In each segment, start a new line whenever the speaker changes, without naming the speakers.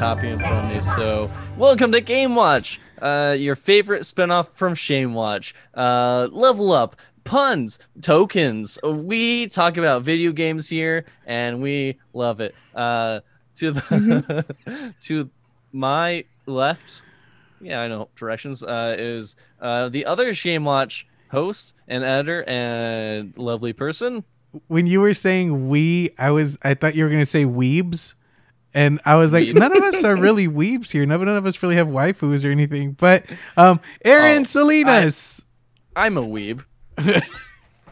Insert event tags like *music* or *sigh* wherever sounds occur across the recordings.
have the copy in front of me, so welcome to Game Watch, uh, your favorite spinoff from Shame Watch. Uh, level up, puns, tokens. We talk about video games here, and we love it. Uh, to the *laughs* to my left, yeah, I know directions. Uh, is uh, the other Shame Watch host and editor and lovely person.
When you were saying we, I was I thought you were gonna say weebs. And I was like, none of us are really weebs here. None, none of us really have waifus or anything. But um Aaron
Oh,
Salinas.
I'm a weeb. *laughs*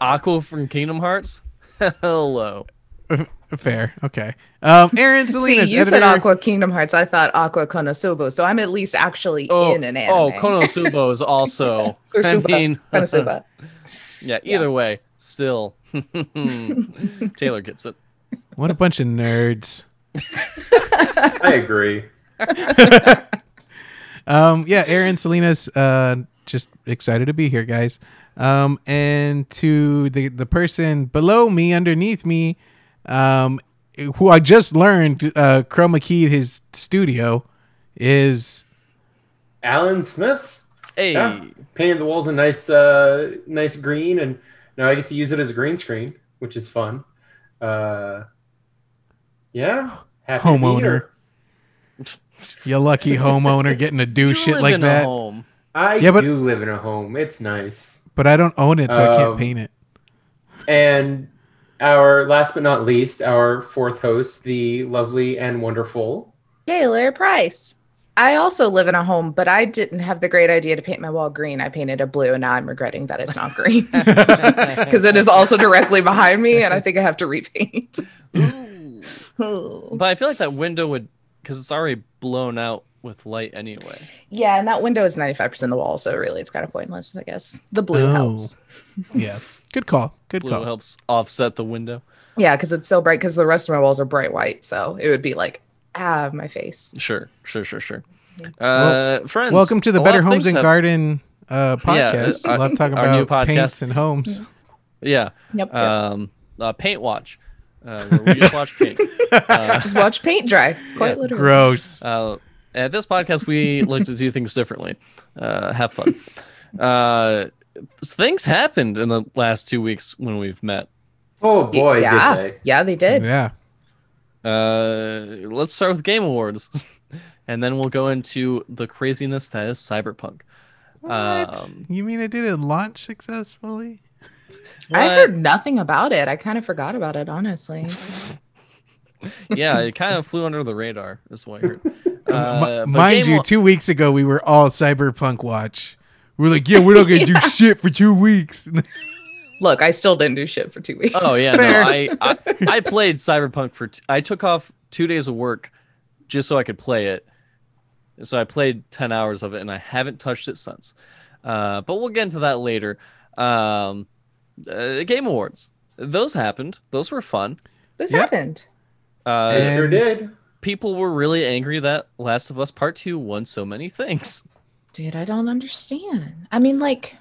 Aqua from Kingdom Hearts. *laughs* Hello.
Fair. Okay. Um Aaron *laughs*
See,
Salinas,
you said Aqua Kingdom Hearts. I thought Aqua Konosuba. So I'm at least actually
Oh,
in an anime.
oh, Konosuba is also. I mean,
Konosuba.
yeah. Either way, still, Taylor gets it.
What a bunch of nerds.
I agree. *laughs*
Um, yeah, Aaron Salinas, uh, just excited to be here, guys. Um, and to the the person below me, underneath me, um, who I just learned, uh, chroma keyed his studio, is
Alan Smith
Hey,
Yeah. painted the walls a nice, uh, nice green, and now I get to use it as a green screen, which is fun. Uh, yeah, happy to be
Homeowner. you lucky homeowner getting to do *laughs*
you
shit
live
like
in a
that.
home.
I
Yeah, but-
do live in a home. It's nice.
But I don't own it, so I can't
Um,
paint it.
And our last but not least, our fourth host, the lovely and wonderful.
Taylor Price. I also live in a home, but I didn't have the great idea to paint my wall green. I painted it blue, and now I'm regretting that it's not green *laughs* *laughs* because it is also directly behind me, and I think I have to repaint.
Ooh. *laughs*
Ooh.
But I feel like that window would, because it's already blown out with light anyway.
yeah, and that window is 95% of the wall, so really it's kind of pointless, I guess. The blue
Oh.
helps. *laughs*
yeah. Good call. Good call.
Blue
call.
helps offset the window.
Yeah, because it's so bright, because the rest of my walls are bright white, so it would be like, ah, my face.
Sure, sure, sure, sure. Uh, friends,
Welcome to the Better Homes and
have-
Garden uh, *laughs*
Yeah,
podcast.
uh,
Love talking
our new
about paints
podcast.
and homes.
Yeah.
Yep. yep.
Um, uh, Paint Watch, uh, where we just watch paint. *laughs* Uh,
Just watch paint dry. *laughs* Quite
Yeah.
literally.
Gross.
Uh, at this podcast, we like to do things differently. Uh, have fun. Uh, things happened in the last two weeks when we've met.
Oh boy,
yeah.
did they!
Yeah, they did.
Yeah.
Uh, let's start with Game Awards, *laughs* and then we'll go into the craziness that is Cyberpunk.
What?
Um,
you mean it didn't launch successfully?
I heard nothing about it. I kind of forgot about it, honestly. *laughs*
yeah, it kind of flew under the radar. Is what I heard. *laughs* Uh, but
mind you,
Wa-
two weeks ago we were all Cyberpunk watch. We're like, yeah, we're not gonna do *laughs* shit for two weeks.
Look, I still didn't do shit for two weeks.
Oh yeah, no, I, I I played Cyberpunk for. T- I took off two days of work just so I could play it. So I played ten hours of it, and I haven't touched it since. Uh, but we'll get into that later. Um, uh, Game Awards, those happened. Those were fun.
Those
Yeah.
happened.
Uh,
It sure did.
people were really angry that Last of Us Part Two won so many things.
Dude, I don't understand. I mean, like,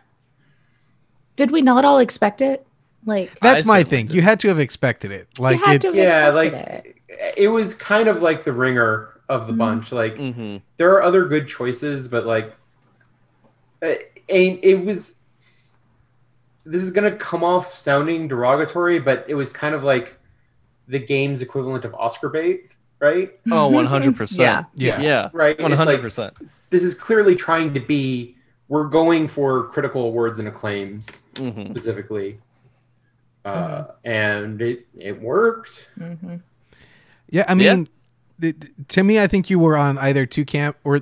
did we not all expect it? Like,
That's
I
my
said-
thing. You had to have expected it. Like
had to
it's
have
Yeah, like
it.
it was kind of like the ringer of the
Mhm.
bunch. Like
hmm
there are other good choices, but like, it, it was. This is gonna come off sounding derogatory, but it was kind of like the game's equivalent of Oscar bait, right?
Oh, one hundred percent.
Yeah.
Yeah,
Right.
one
It's
hundred
like,
percent.
This is clearly trying to be. We're going for critical awards and acclaims
hmm
specifically, uh, and it it worked.
Mhm.
yeah. I
Yeah.
mean, th- to me, I think you were on either two camp or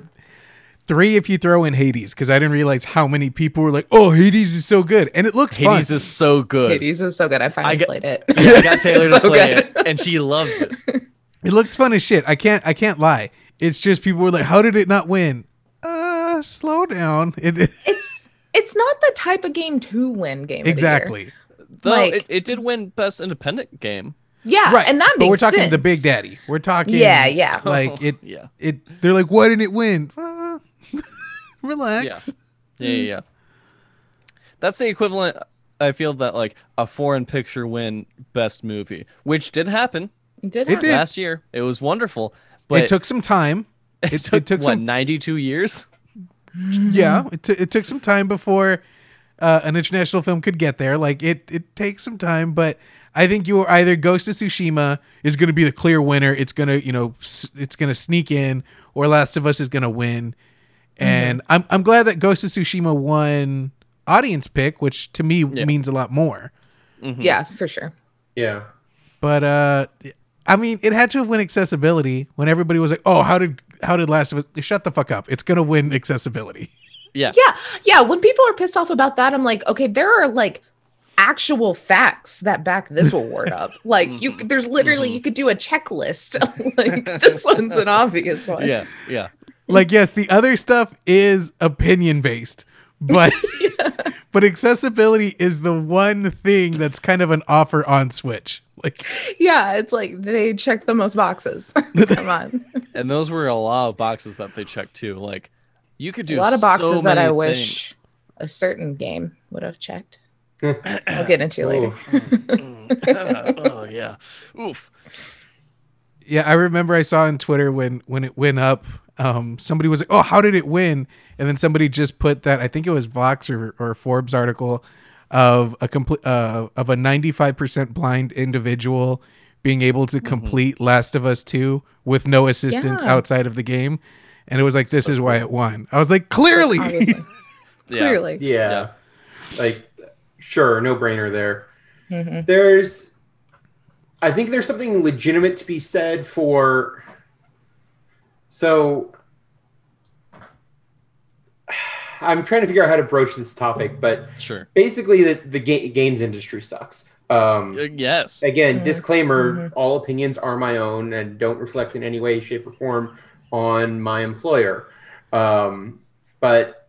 three if you throw in Hades because I didn't realize how many people were like, "Oh, Hades is so good," and it looks
Hades
fun.
is so good.
Hades is so good. I finally
got-
played it. *laughs*
Yeah, I got Taylor *laughs* to
So
play
good.
it, and she loves it.
It looks fun as shit. I can't. I can't lie. It's just people were like, "How did it not win?" Uh, slow down. It, it- *laughs*
It's it's not the type of game to win game. of the year.
exactly.
Though
Like-
it, it did win best independent game.
Yeah,
right.
and that
but
makes
we're talking
sense.
the Big Daddy. We're talking.
Yeah, yeah.
Like it.
Yeah,
It. They're like, "Why didn't it win?" Uh, relax.
yeah, yeah, yeah. That's the equivalent. I feel that like a foreign picture win best movie, which did happen
It did.
It
happen.
did.
last year. It was wonderful, But
it took some time.
it, *laughs*
it-
took,
it took
what
some-
92 years. *laughs*
Yeah, it, t- it took some time before uh, an international film could get there. Like it, it takes some time, but I think you are either Ghost of Tsushima is going to be the clear winner. It's gonna, you know, s- it's gonna sneak in, or Last of Us is gonna win. Mm-hmm. And I'm I'm glad that Ghost of Tsushima won audience pick, which to me
Yeah.
means a lot more. Mm-hmm.
Yeah, for sure.
Yeah.
But uh, I mean, it had to have won accessibility when everybody was like, "Oh, how did how did Last of Us?" Shut the fuck up! It's gonna win accessibility. *laughs*
Yeah.
Yeah, yeah. When people are pissed off about that, I'm like, okay, there are like actual facts that back this award up. *laughs* Like you, mm-hmm. there's literally you could do a checklist. *laughs* like this one's an obvious one.
Yeah. Yeah.
Like yes the other stuff is opinion based *laughs* but but accessibility is the one thing that's kind of an offer on switch like
yeah. It's like they check the most boxes. *laughs* *laughs* Come on,
And those were a lot of boxes that they checked too. Like you could do
a lot of boxes
so
that I
many
wish a certain game would have checked. I'll get into it later.
oh yeah. Oof.
yeah i remember i saw on twitter when when it went up um somebody was like oh how did it win and then somebody just put that i think it was vox or, or forbes article of a complete uh, of a 95% blind individual being able to complete last of us 2 with no assistance
Yeah.
outside of the game and it was like this is why it won i was like clearly
Obviously,
Yeah. *laughs* *laughs*
clearly.
Yeah.
Yeah.
Like, sure, no brainer there.
Mhm.
There's, I think there's something legitimate to be said for. So, I'm trying to figure out how to broach this topic, but
Sure.
basically, the, the ga- games industry sucks. Um,
Uh, yes.
again,
Mhm.
disclaimer:
Mhm.
all opinions are my own and don't reflect in any way, shape, or form on my employer. Um, but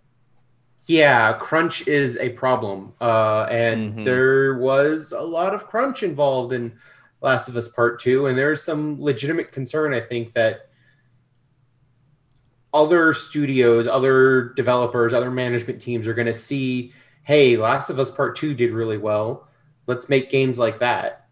yeah, crunch is a problem, uh, and
Mhm.
there was a lot of crunch involved in Last of Us Part Two, and there's some legitimate concern. I think that other studios, other developers, other management teams are going to see, hey, Last of Us Part Two did really well. Let's make games like that.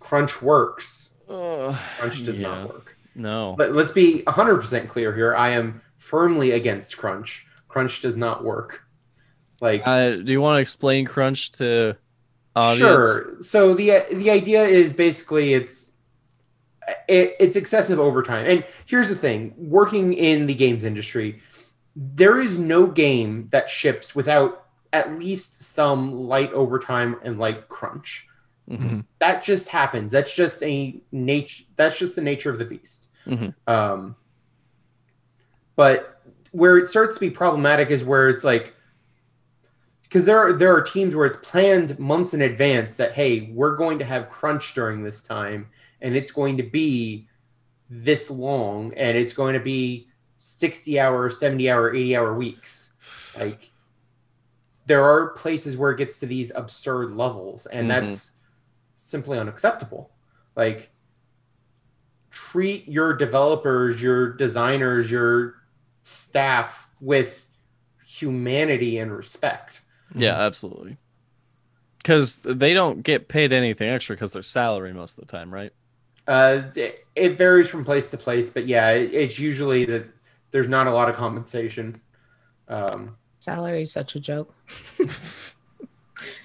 Crunch works.
Ugh,
Crunch does
yeah.
not work.
No.
Let, let's be 100% clear here. I am firmly against crunch. Crunch does not work. Like
Uh, do you want to explain crunch to audience?
Sure. So the the idea is basically it's it, it's excessive overtime. And here's the thing: working in the games industry, there is no game that ships without at least some light overtime and light crunch.
Mhm.
That just happens. That's just a nature. That's just the nature of the beast.
Mhm.
Um, but where it starts to be problematic is where it's like because there are there are teams where it's planned months in advance that hey we're going to have crunch during this time and it's going to be this long and it's going to be 60 hour 70 hour 80 hour weeks like there are places where it gets to these absurd levels and
Mhm.
that's simply unacceptable like treat your developers your designers your staff with humanity and respect
Yeah, absolutely. Because they don't get paid anything extra because they're salary most of the time, right?
Uh, it, it varies from place to place, but yeah, it, it's usually that there's not a lot of compensation. Um,
Salary is such a joke. *laughs*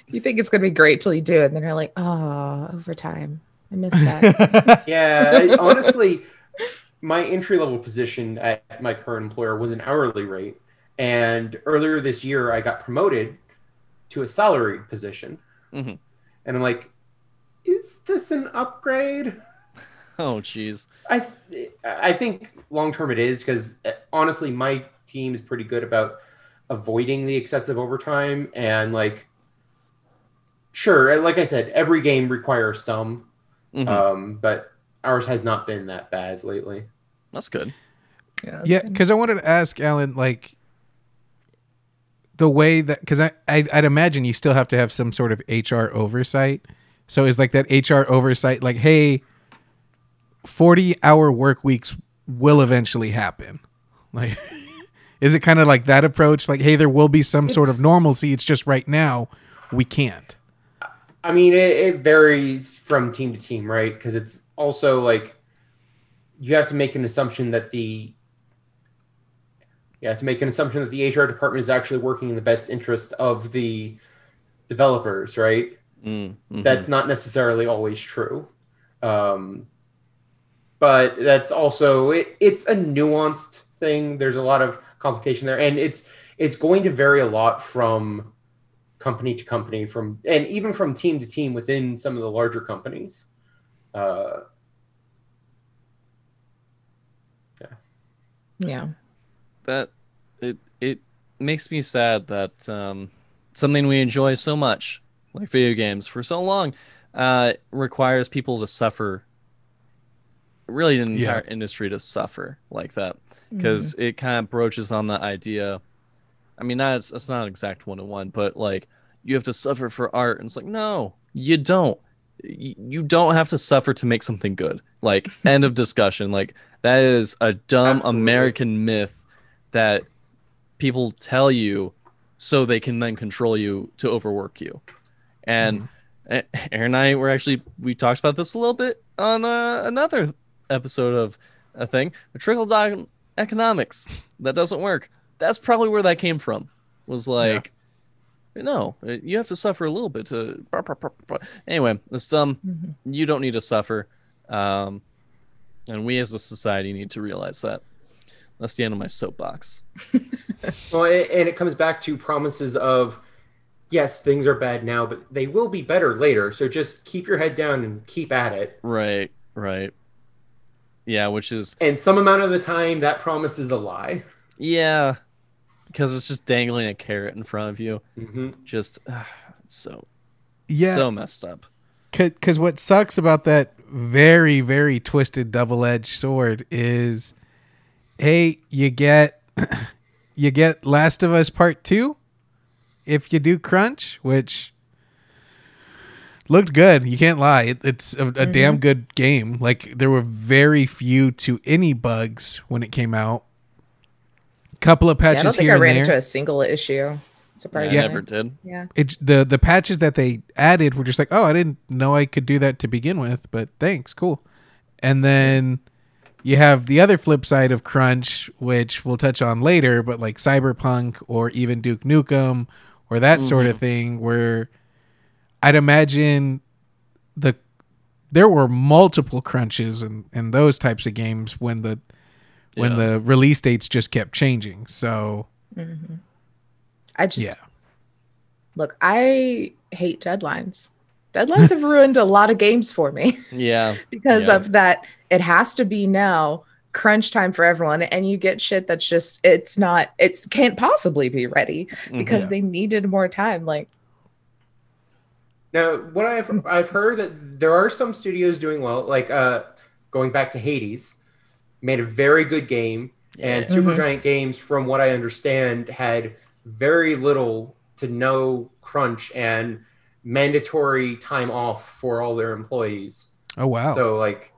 you think it's gonna be great till you do it, and then you're like, oh, overtime. I miss that. *laughs*
yeah, I- honestly, my entry level position at my current employer was an hourly rate, and earlier this year I got promoted to a salaried position,
Mhm.
and I'm like, is this an upgrade? *laughs*
Oh, jeez.
I I think long term it is because honestly, my team is pretty good about avoiding the excessive overtime and like. Sure, like I said, every game requires some,
Mhm.
um, but ours has not been that bad lately.
That's good.
that's
yeah,
good.
because I wanted to ask Alan, like the way that because I I'd, I'd imagine you still have to have some sort of HR oversight. So is like that HR oversight like, hey, forty hour work weeks will eventually happen. Like, *laughs* is it kind of like that approach? Like, hey, there will be some sort of normalcy. It's just right now we can't.
I mean, it, it varies from team to team, right? Because it's also like you have to make an assumption that the you have to make an assumption that the HR department is actually working in the best interest of the developers, right?
Mm, mhm.
That's not necessarily always true. Um, but that's also it, it's a nuanced thing. There's a lot of complication there, and it's it's going to vary a lot from company to company, from and even from team to team within some of the larger companies. Uh,
Yeah. Yeah.
That it it makes me sad that um, something we enjoy so much, like video games, for so long, uh, requires people to suffer. Really, an
Yeah.
entire industry to suffer like that because it kind of broaches on the idea. I mean, that's that's not an exact one to one, but like you have to suffer for art, and it's like no, you don't. You don't have to suffer to make something good. Like *laughs* end of discussion. Like that is a dumb
Absolutely.
American myth that people tell you so they can then control you to overwork you. And A- Aaron and I were actually we talked about this a little bit on uh, another episode of a thing, a trickle down economics that doesn't work. That's probably where that came from. Was like, no, uh, you have to suffer a little bit to. Anyway, it's um,
Mhm.
you don't need to suffer, um, and we as a society need to realize that. That's the end of my soapbox. *laughs*
well, and it comes back to promises of yes, things are bad now, but they will be better later. So just keep your head down and keep at it.
Right, right. Yeah, which is
And some amount of the time, that promise is a lie.
yeah, because it's just dangling a carrot in front of you.
hmm
Just it's so
Yeah,
so messed up.
because what sucks about that very very twisted double edged sword is, hey, you get *clears throat* you get Last of Us Part Two, if you do crunch, which looked good. You can't lie; it, it's a, a mm-hmm. damn good game. Like there were very few to any bugs when it came out. Couple of
Yeah, I
patches
don't think
here
I ran
there.
into a single issue.
Surprisingly, I
Surprisingly.
never did.
Yeah.
it the the patches that they added were just like, oh, I didn't know I could do that to begin with, but thanks, cool. And then you have the other flip side of crunch, which we'll touch on later, but like Cyberpunk or even Duke Nukem or that sort of mm-hmm. thing, where I'd imagine the there were multiple crunches and and those types of games when the when
Yeah.
the release dates just kept changing. So mm-hmm.
I just
yeah.
look, I hate deadlines. Deadlines have ruined a lot of games for me *laughs*
Yeah,
because
Yeah.
of that. It has to be now crunch time for everyone, and you get shit that's just it's not it can't possibly be ready mm-hmm. because
Yeah.
they needed more time. Like
Now, what I've I've heard that there are some studios doing well, like uh, going back to Hades, made a very good game, and
Yeah.
Supergiant Games, from what I understand, had very little to no crunch and mandatory time off for all their employees.
Oh wow.
So, like,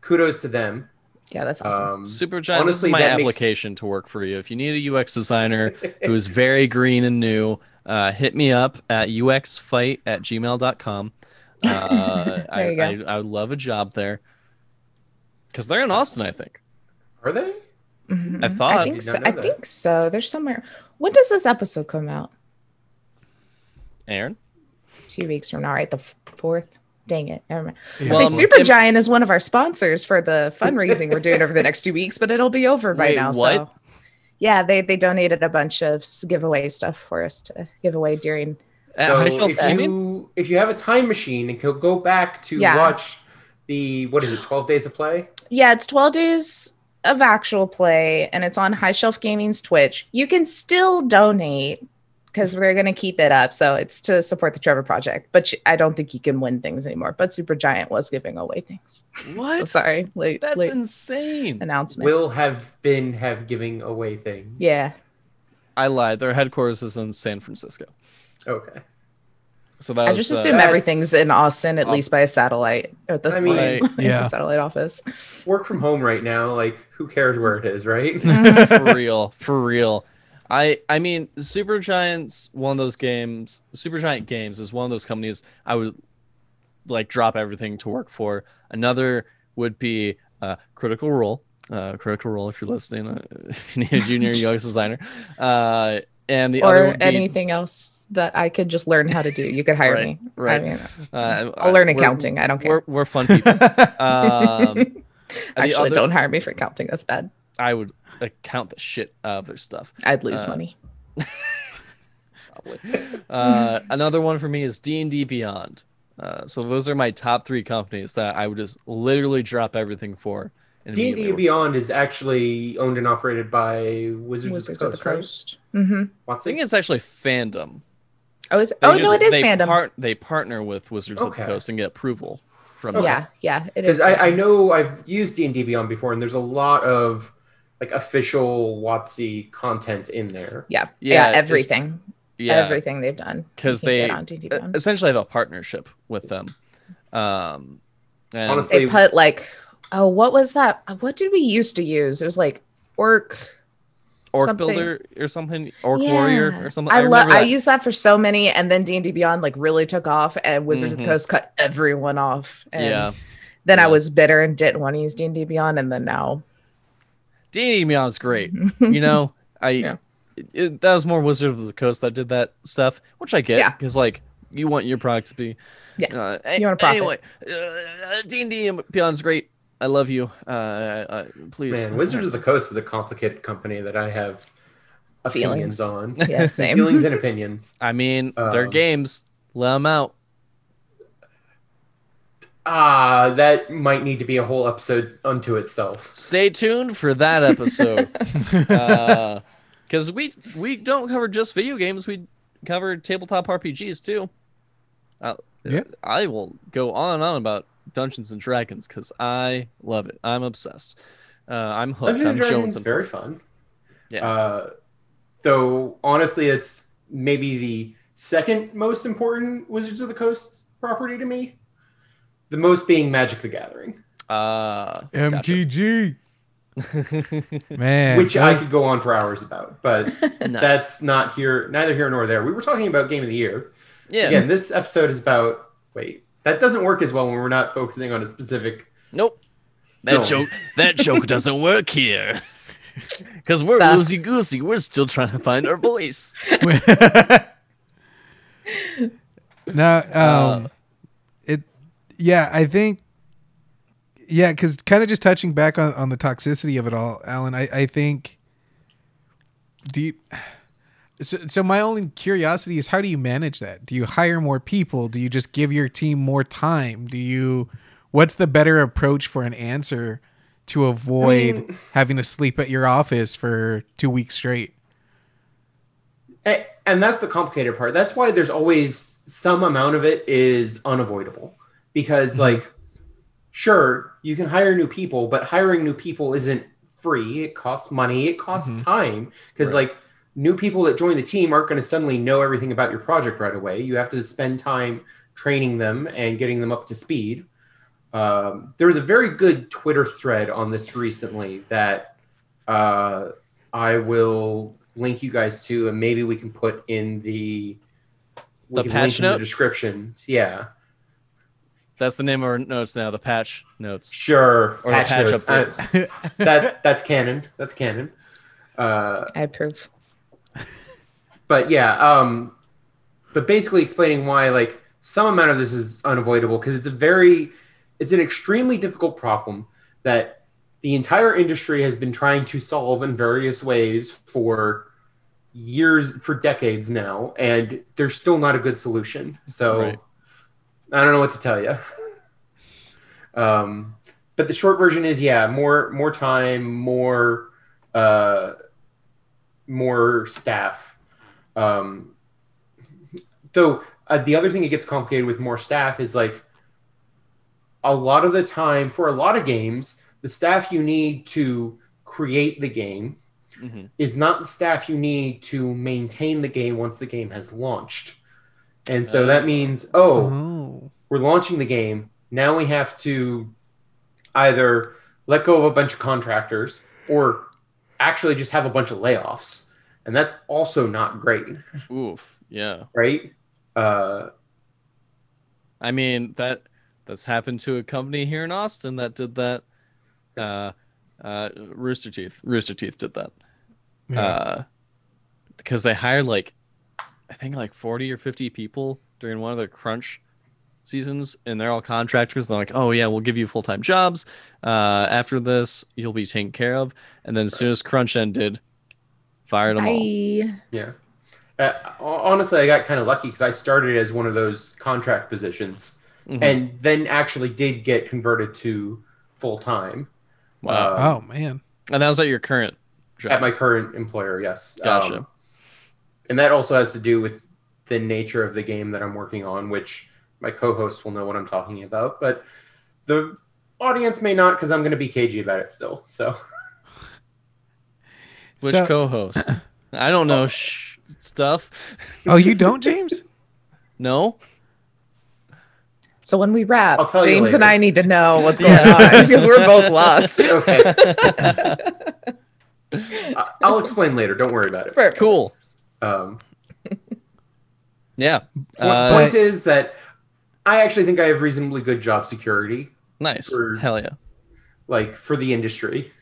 kudos to them.
yeah, that's awesome.
Um,
Supergiant. this
honestly,
is my
that makes-
application to work for you. If you need a UX designer who is very green and new, uh, hit me up at uxfight at gmail.com. *laughs* Uh, I,
There you go.
I, I would love a job there because they're in Austin, I think.
Are they?
Mhm.
I thought-
I
I
think so.
not know
I
that.
think so. There's somewhere. When does this episode come out?
Aaron?
Two weeks from now, right? The f- fourth. Dang it. Never mind.
Yeah.
Well,
See, Supergiant is one of our sponsors for the fundraising we're doing over the next two weeks, but it'll be over by
Wait,
now.
what?
So, yeah, they they donated a bunch of giveaway stuff for us to give away during.
So
High
if
Gaming?
you if you have a time machine and can go back to
Yeah.
watch the what is it, twelve days of play?
Yeah, it's 12 days of actual play, and it's on High Shelf Gaming's Twitch. You can still donate because we're gonna keep it up. So it's to support the Trevor Project, but you- I don't think you can win things anymore. But Supergiant was giving away things. *laughs*
What?
So sorry, late,
That's
late
insane.
announcement.
Will have been have giving away things.
yeah.
I lied. Their headquarters is in San Francisco.
Okay.
So that
I
was,
just
uh,
assume
That's-
everything's in Austin, at least by a satellite at this
I
point.
Right. *laughs*
like
Yeah.
a satellite office.
Work from home right now. Like, who cares where it is, right? *laughs*
for real, for real. I I mean, Supergiants one of those games. Supergiant Games is one of those companies I would like drop everything to work for. Another would be uh, Critical Role, uh, Critical Role. If you're listening, uh, *laughs* if you need a junior UX *laughs* designer, uh, and the other
or
be,
anything else that I could just learn how to do. You could hire
Right,
me.
right.
I mean,
uh,
I'll learn accounting. I don't care.
We're, we're fun people. *laughs* um,
Actually,
other-
don't hire me for accounting. That's bad.
I would account the shit out of their stuff.
I'd lose
Uh,
money. *laughs*
Probably. Uh, another one for me is D and D Beyond. Uh, so those are my top three companies that I would just literally drop everything for.
D and D. Beyond is actually owned and operated by Wizards,
Wizards
of the Coast.
Coast. Mm-hmm.
I think
it?
it's actually fandom.
Oh, is,
They
oh no, it is
they
fandom.
Part, they partner with Wizards of the Coast and get approval from.
Okay.
them.
Yeah, yeah, it is.
Because I, I know I've used D and D Beyond before, and there's a lot of like official WotC content in there.
yeah,
Yeah,
yeah,
it's-
everything,
Yeah,
everything they've done. Because
they-
on D&D
uh,
Beyond.
essentially have a partnership with them. Um, and
Honestly,
they put like, oh, what was that? What did we used to use? It was like orc.
Orc
something-
Builder or something, Orc Warrior or something.
I,
I,
love. I used that for so many, and then D and D Beyond like really took off, and Wizards of
Mhm.
the Coast cut everyone off. And
yeah,
Then I was bitter and didn't want to use D and D Beyond, and then now,
D and D Beyond's great. *laughs* you know, I
Yeah.
it, it- that was more Wizard of the Coast that did that stuff, which I get
Yeah.
because like you want your product to be.
Yeah.
Uh,
You want a profit.
Anyway, uh, D and D Beyond's great. I love you. Uh, uh, please.
Man, Wizards of the Coast is a complicated company that I have opinions
Feelings.
on. *laughs*
yeah, same.
Feelings and opinions.
I mean, their
Um,
games. Let them out.
Ah, that might need to be a whole episode unto itself.
Stay tuned for that episode. *laughs* Because we we don't cover just video games. We cover tabletop RPGs too. Uh,
Yeah.
I will go on and on about Dungeons and Dragons because I love it. I'm obsessed. Uh, I'm hooked.
Dungeons
I'm
and
showing
Dragons
some.
very fun.
Yeah.
Uh, though honestly, it's maybe the second most important Wizards of the Coast property to me. The most being Magic the Gathering,
Uh, gotcha.
MTG. *laughs* Man,
which I could go on for hours about, but *laughs*
Nice.
that's not here, neither here nor there. We were talking about Game of the Year.
yeah.
Again, this episode is about. Wait, that doesn't work as well when we're not focusing on a specific.
Nope. That
No.
joke. That joke doesn't work here. *laughs* Because we're
Facts.
loosey goosey. We're still trying to find our voice.
no,
Uh,
um, it, yeah, I think, yeah, because kind of just touching back on, on the toxicity of it all, Alan, I, I think, you, *sighs* so, so my only curiosity is how do you manage that? Do you hire more people? Do you just give your team more time? Do you, what's the better approach for an answer to avoid
mean- *laughs*
having to sleep at your office for two weeks straight?
And that's the complicated part. That's why there's always some amount of it is unavoidable. Because,
Mhm.
like, sure, you can hire new people, but hiring new people isn't free. It costs money, it costs
Mhm.
time. Because,
Right.
like, new people that join the team aren't going to suddenly know everything about your project right away. You have to spend time training them and getting them up to speed. Um, there was a very good Twitter thread on this recently that uh, I will link you guys to, and maybe we can put in the
The patch
link in the description. Yeah,
That's the name of our notes now. The patch notes.
sure.
Or the patch
notes.
updates.
That that's canon. That's canon. Uh,
I approve.
but yeah um but basically explaining why like some amount of this is unavoidable because it's a very it's an extremely difficult problem that the entire industry has been trying to solve in various ways for years for decades now and there's still not a good solution so
Right.
I don't know what to tell you um but the short version is yeah more more time more uh more staff. Um, though uh, the other thing that gets complicated with more staff is like a lot of the time for a lot of games, the staff you need to create the game
hmm
is not the staff you need to maintain the game once the game has launched. And so
Uh.
that means, oh,
Oh.
we're launching the game. Now we have to either let go of a bunch of contractors or actually just have a bunch of layoffs. And that's also not great,
Oof. Yeah.
right? Uh,
I mean that that's happened to a company here in Austin that did that Uh, uh, Rooster Teeth. Rooster Teeth did that.
Yeah.
Uh, because they hired like, I think like forty or fifty people during one of their crunch seasons, and they're all contractors. They're like, oh yeah, we'll give you full time jobs. Uh, after this, you'll be taken care of. And then as soon as crunch ended, fired them all.
Yeah. Uh, honestly, I got kind of lucky because I started as one of those contract positions,
Mhm.
and then actually did get converted to full time
Wow.
oh man.
and that was at your current job.
at my current employer. Yes.
Gotcha.
Um, and that also has to do with the nature of the game that I'm working on, which my co-host will know what I'm talking about, but the audience may not because I'm going to be cagey about it still. So *laughs*
Which
So-
co-host? *laughs* I don't know sh- stuff.
Oh, you don't, James? *laughs*
No.
so when we wrap,
I'll tell you
James and. I need to know what's going on because we're both lost.
okay, I- I'll explain later. Don't worry about it.
Perfect.
Cool.
Um,
Yeah.
What
Uh,
point is that I actually think I have reasonably good job security,
nice.
for-
Hell yeah.
like for the industry.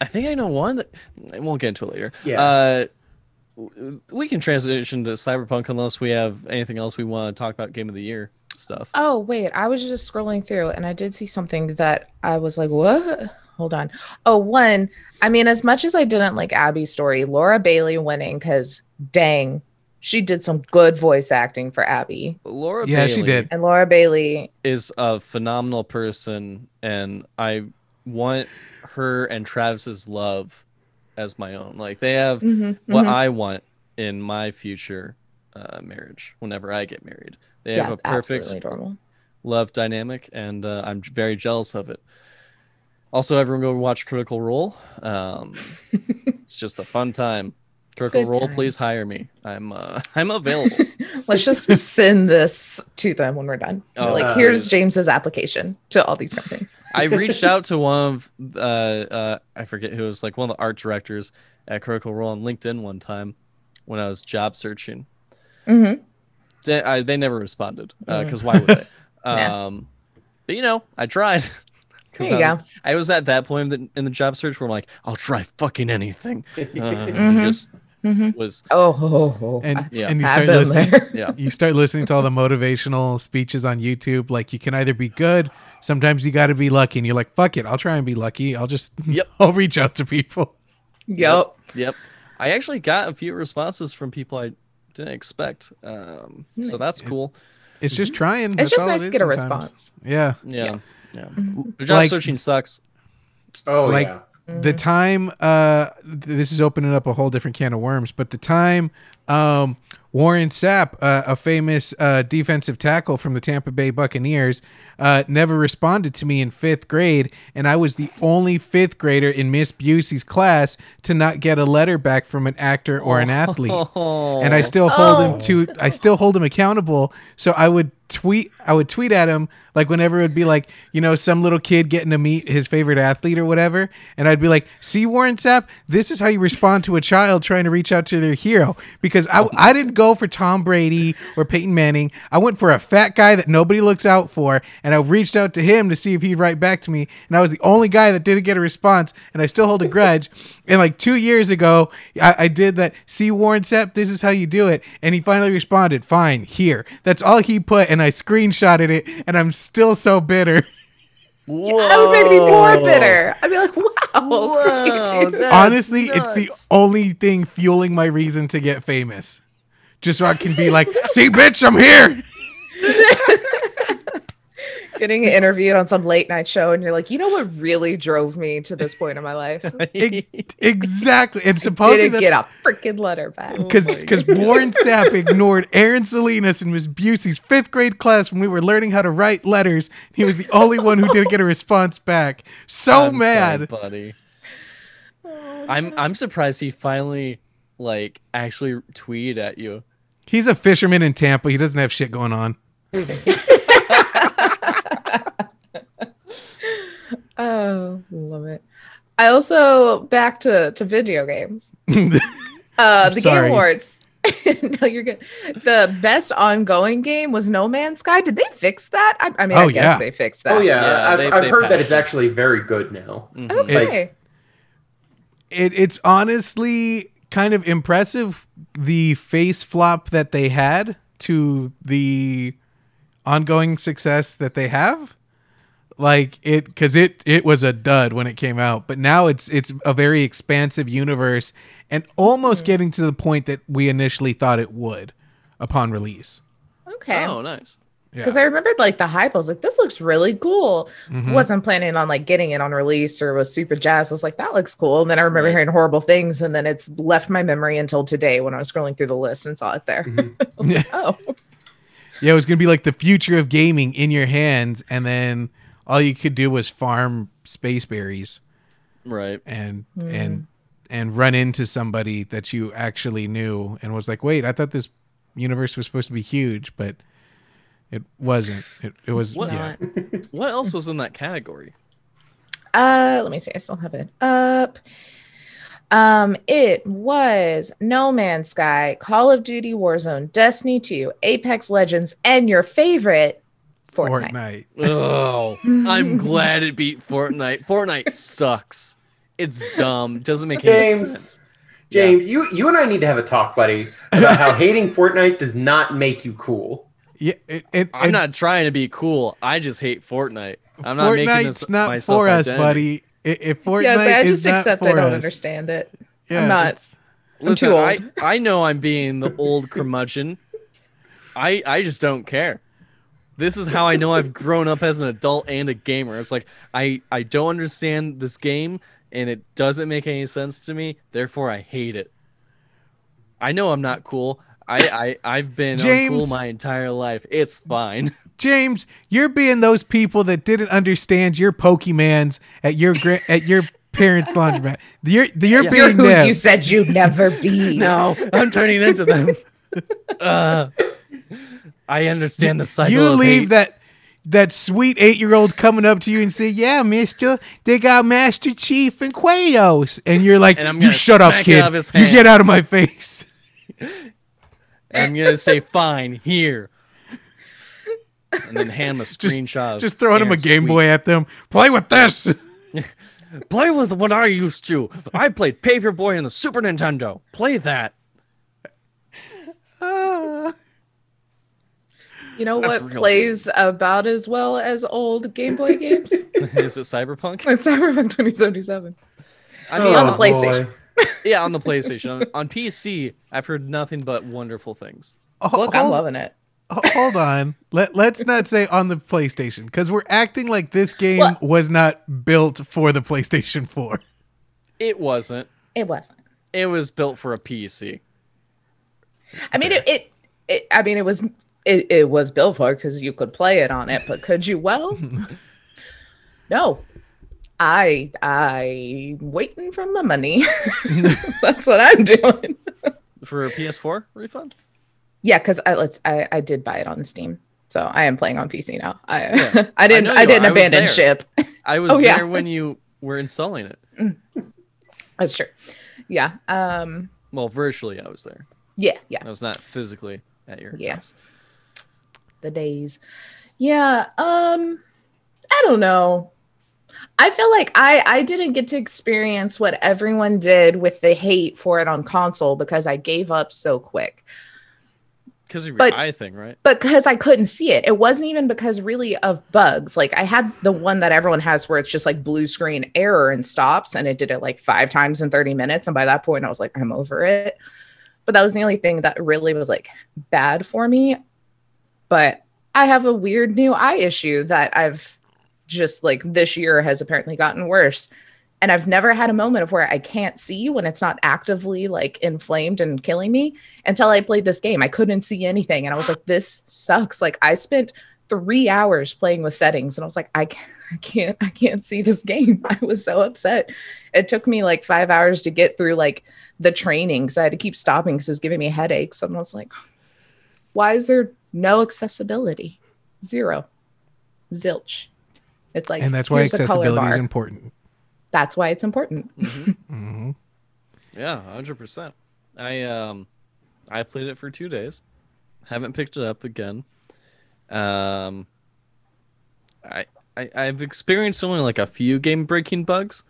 I think I know one that we'll get into it later.
Yeah.
Uh, we can transition to Cyberpunk unless we have anything else we want to talk about Game of the Year stuff.
Oh wait, I was just scrolling through and I did see something that I was like, "What?" Hold on. Oh, one. I mean, as much as I didn't like Abby's story, Laura Bailey winning because dang, she did some good voice acting for Abby,
Laura
Yeah, she did.
and Laura Bailey.
is a phenomenal person, and I want her and Travis's love as my own. Like they have
Mhm,
what
mhm.
I want in my future uh, marriage whenever I get married. They have a perfect
adorable.
love dynamic, and uh, I'm very jealous of it. Also, everyone go watch Critical Role. Um, *laughs* it's just a fun time. Critical Role,
time.
please hire me. I'm uh, *laughs* I'm available. *laughs*
Let's just send this to them when we're done.
Oh.
like,
Uh,
here's James's application to all these companies.
I reached out to one of uh, uh, I forget who it was like one of the art directors at Critical Role on LinkedIn one time when I was job searching.
hmm
They, I, they never responded
Mm.
because why would they?
Yeah.
um, but you know, I tried. 'Cause
There you
I
go.
was, I was at that point in the, in the job search where I'm like, I'll try fucking anything. *laughs* Uh,
Mhm.
Just
hmm
was
Oh, oh, oh.
And
Yeah.
and you start listening.
there.
yeah. *laughs*
You start listening to all the motivational speeches on YouTube. Like you can either be good. Sometimes you got to be lucky, and you're like, "Fuck it, I'll try and be lucky. I'll just, *laughs*
Yep.
I'll reach out to people."
Yep.
Yep. I actually got a few responses from people I didn't expect. Um, so that's cool.
It's just trying.
It's
That's
just
all
nice
it
to get a
sometimes.
response.
Yeah.
Yeah. Yeah.
Mhm.
The job
Like-
searching sucks.
Oh
Like-
yeah.
the time uh this is opening up a whole different can of worms but the time um warren sapp uh, a famous uh defensive tackle from the tampa bay buccaneers uh never responded to me in fifth grade and i was the only fifth grader in miss busey's class to not get a letter back from an actor or an athlete
Oh.
and I still hold
Oh.
him to I still hold him accountable. So I would tweet I would tweet at him like whenever it would be like, you know, some little kid getting to meet his favorite athlete or whatever. And I'd be like, see Warren Sapp, this is how you respond to a child trying to reach out to their hero. Because I, I didn't go for Tom Brady or Peyton Manning. I went for a fat guy that nobody looks out for. And I reached out to him to see if he'd write back to me. And I was the only guy that didn't get a response. And I still hold a grudge. And like two years ago, I, I did that. See Warren Sapp, this is how you do it. And he finally responded, fine, here. That's all he put. And I screenshotted it. And I'm still so bitter. *laughs*
That would make me more bitter. I'd be like, wow. screw you, dude.
Honestly, it's the only thing fueling my reason to get famous. Just so I can be like, see, bitch, I'm here.
Getting interviewed on some late night show, and you're like, you know what really drove me to this point in my life? *laughs*
E- exactly. And
Didn't
supposedly
get a freaking letter back.
Oh because because Warren *laughs* Sapp ignored Aaron Salinas in Miss Busey's fifth grade class when we were learning how to write letters. He was the only one who didn't get a response back. So
I'm
mad.
sorry, buddy. Oh, I'm I'm surprised he finally like actually tweeted at you.
He's a fisherman in Tampa. He doesn't have shit going on. *laughs*
Oh, love it. I also back to to video games. *laughs* Uh, the
sorry.
Game Awards. *laughs* no, you're good. The best ongoing game was No Man's Sky. Did they fix that? I, I mean,
Oh,
I guess
yeah.
they fixed that.
Oh yeah,
Yeah,
I've,
they-
I've
they
heard that it's
it.
actually very good now.
Mhm.
Okay.
it, it's honestly kind of impressive the face flop that they had to the ongoing success that they have like it because it it was a dud when it came out but now it's it's a very expansive universe and almost hmm. getting to the point that we initially thought it would upon release
okay.
Oh, nice.
Yeah
Because I remembered like the hype. I was like, this looks really cool.
Mhm.
Wasn't planning on like getting it on release or was super jazzed. I was like, that looks cool. And then I remember
Right.
hearing horrible things. And then it's left my memory until today when I was scrolling through the list and saw it there. *laughs* I was like, *laughs* oh,
Yeah, it was gonna be like the future of gaming in your hands, and then all you could do was farm space berries
Right.
and and and run into somebody that you actually knew, and was like, wait, I thought this universe was supposed to be huge, but it wasn't. It, it was
What-
yeah. *laughs*
What else was in that category?
Uh, let me see. I still have it up. Um, it was No Man's Sky, Call of Duty Warzone, Destiny 2, Apex Legends, and your favorite Fortnite.
Fortnite.
Oh, *laughs* I'm glad it beat Fortnite. Fortnite *laughs* sucks. It's dumb. Doesn't make any
James.
sense.
James, you you and I need to have a talk, buddy, about how hating Fortnite does not make you cool.
Yeah, it, it,
I'm
and
not trying to be cool. I just hate Fortnite. I'm not making
Fortnite's
this
not
myself
for us,
identity.
buddy. I- If Fortnite
Yes, I
is
just
not
accept
for
I don't
us,
understand it.
yeah, I'm
not-
it's-
Listen,
too
I,
old. *laughs*
I know I'm being the old curmudgeon. I I just don't care. This is how I know I've grown up as an adult and a gamer. It's like I I don't understand this game and it doesn't make any sense to me. Therefore, I hate it. I know I'm not cool. I I I've been
James.
uncool my entire life. It's fine. *laughs*
James, you're being those people that didn't understand your Pokemans at your gra- *laughs* at your parents' laundromat. You're you're
Yeah.
You're
being
who
them.
you said you'd never be. *laughs*
no, I'm turning into them. Uh, I understand the cycle.
you
of
leave
hate.
that that sweet eight year old coming up to you and say, "Yeah, Mister, they got Master Chief and Quayos," and you're like,
And
"You shut up, kid!
out of his
You get out of my face."
I'm gonna say fine here, and then hand him a screenshot. of
Just throwing him a Game
tweet.
Boy at them. Play with this. *laughs*
Play with what I used to. I played Paperboy on the Super Nintendo. Play that. *laughs*
You know
That's
what
real
plays about as well as old Game Boy games? *laughs*
Is it Cyberpunk?
it's Cyberpunk 2077.
I mean,
on the
Oh,
PlayStation.
boy.
Yeah, on the PlayStation. On, on PC, I've heard nothing but wonderful things.
Oh, Look, I'm loving it.
Hold on. Let let's not say on the PlayStation because we're acting like this game
Well-
was not built for the PlayStation 4.
It wasn't.
It wasn't.
It was built for a PC.
I mean, it, it, it I mean, it was, it, it was built for because you could play it on it, but could you? Well, *laughs* no. I, I waiting for my money. *laughs* *laughs* That's what I'm doing.
For a PS4 refund?
Yeah, because I let's I, I did buy it on Steam, so I am playing on PC now. I
Yeah. *laughs*
I didn't
know
I, didn't
are.
Abandon
there.
ship.
I was
Oh, yeah.
there when you were installing it.
That's true. Yeah. Um.
Well, virtually, I was there.
Yeah. Yeah.
I was not physically at your
Yeah.
house.
The days. Yeah. Um. I don't know. I feel like I I didn't get to experience what everyone did with the hate for it on console because I gave up so quick.
Because of your
But-
eye thing, right?
but because I couldn't see it. It wasn't even because really of bugs. Like I had the one that everyone has where it's just like blue screen error and stops, and it did it like five times in 30 minutes. And by that point, I was like, I'm over it. But that was the only thing that really was like bad for me. But I have a weird new eye issue that I've just like this year has apparently gotten worse. And I've never had a moment of where I can't see when it's not actively like inflamed and killing me until I played this game. I couldn't see anything. And I was like, this sucks. Like I spent three hours playing with settings and I was like, I can't, I can't, I can't see this game. *laughs* I was so upset. It took me like five hours to get through like the training, trainings. I had to keep stopping because it was giving me headaches. And I was like, why is there no accessibility? Zero. Zilch. It's like,
and that's why
here's a color
accessibility is important.
That's why it's important.
Mhm.
hmm
Yeah, hundred percent. I um, I played it for two days. Haven't picked it up again. Um, I, I I've experienced only like a few game breaking bugs,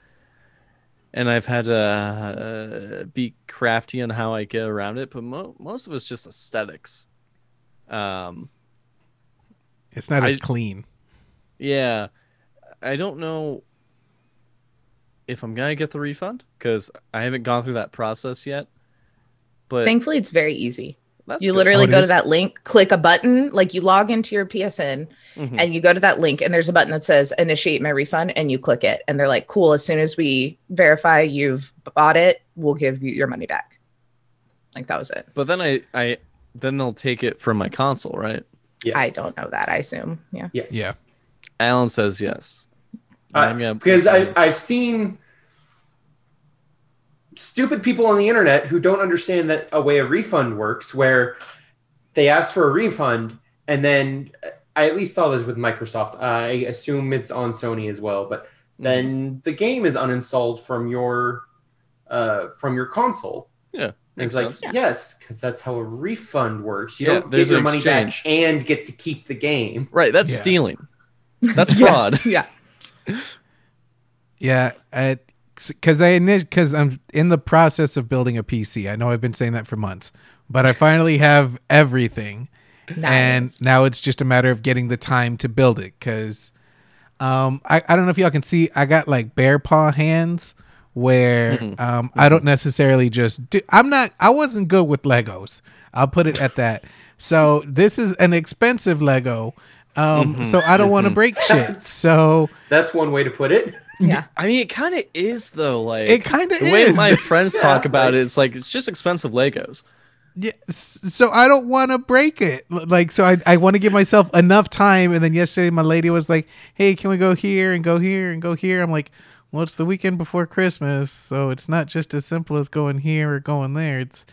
and I've had to uh, be crafty on how I get around it. But mo- most of it's just aesthetics. Um,
It's not as clean.
yeah, I don't know if I'm gonna get the refund because I haven't gone through that process yet. But
Thankfully, it's very easy.
that's
you
good.
literally
Oh,
go
is?
to that link, click a button, like you log into your PSN
Mhm.
and you go to that link, and there's a button that says initiate my refund, and you click it. And they're like, cool, as soon as we verify you've bought it, we'll give you your money back. Like that was it.
But then I, I then they'll take it from my console, right?
Yes.
I don't know that. I assume. Yeah.
Yes.
Yeah.
Alan says yes.
Uh,
I'm
because I, I've seen stupid people on the internet who don't understand that a way a refund works, where they ask for a refund and then I at least saw this with Microsoft. I assume it's on Sony as well, but
Mm-hmm.
then the game is uninstalled from your uh, from your console.
yeah,
And it's like,
sense.
yes, because that's how a refund works. You
Yeah,
don't get your money
exchange.
back and get to keep the game.
Right, that's
Yeah.
stealing. *laughs* That's
Yeah.
fraud.
Yeah. *laughs*
Yeah, because I because I'm in the process of building a PC. I know I've been saying that for months, but I finally have everything, and now it's just a matter of getting the time to build it. Because um, I I don't know if y'all can see, I got like bear paw hands where
Mhm.
um I don't necessarily just do. I'm not. I wasn't good with Legos. I'll put it at that. So this is an expensive Lego. Um,
Mhm,
so I don't want to
mhm.
break shit. *laughs* So
That's one way to put it.
yeah. *laughs*
I mean, it kind of is though. Like
it kind of
the way
is.
my friends *laughs*
Yeah,
talk about
like-
it, it's like it's just expensive Legos.
Yeah, so I don't want to break it. Like, so I, I want to give myself enough time. And then yesterday, my lady was like, "Hey, can we go here and go here and go here?" I'm like, "Well, it's the weekend before Christmas, so it's not just as simple as going here or going there. It's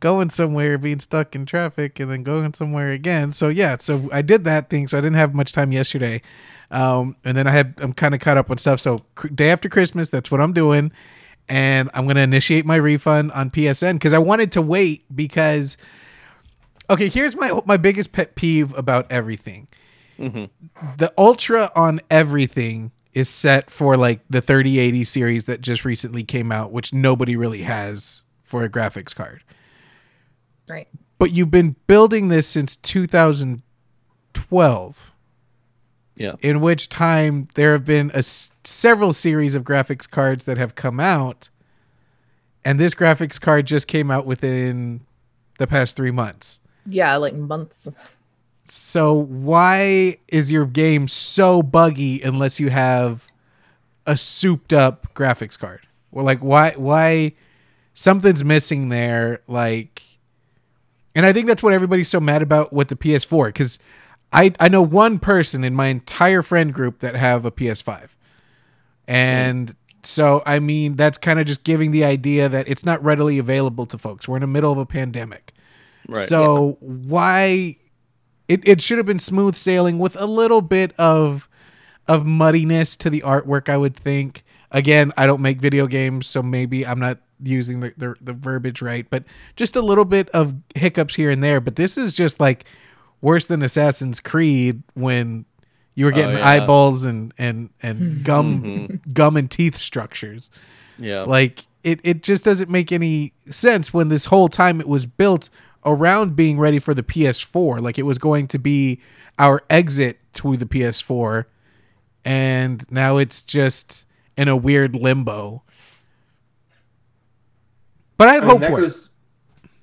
going somewhere, being stuck in traffic, and then going somewhere again." So yeah, so I did that thing. So I didn't have much time yesterday, um, and then I had I'm kind of caught up on stuff. So cr- day after Christmas, that's what I'm doing and I'm gonna initiate my refund on PSN because I wanted to wait because okay, here's my my biggest pet peeve about everything.
hmm
The ultra on everything is set for like the 3080 series that just recently came out, which nobody really has for a graphics card.
Right.
But you've been building this since 2012
Yeah.
in which time there have been a s- several series of graphics cards that have come out and this graphics card just came out within the past 3 months.
Yeah. Like months.
So why is your game so buggy unless you have a souped up graphics card? Well like why why something's missing there like and I think that's what everybody's so mad about with the PS4 cuz I I know one person in my entire friend group that have a PS5. And so I mean that's kind of just giving the idea that it's not readily available to folks. We're in the middle of a pandemic.
Right.
So why it, it should have been smooth sailing with a little bit of of muddiness to the artwork, I would think. Again, I don't make video games, so maybe I'm not using the, the, the verbiage right, but just a little bit of hiccups here and there. But this is just like worse than Assassin's Creed when you were
Oh,
getting
yeah.
eyeballs and and and *laughs* gum mm-hmm. gum and teeth structures.
yeah.
Like it, it just doesn't make any sense when this whole time it was built around being ready for the PS4. Like it was going to be our exit to the PS4. And now it's just in a weird limbo. But I have
I mean,
hope
that
for it.
goes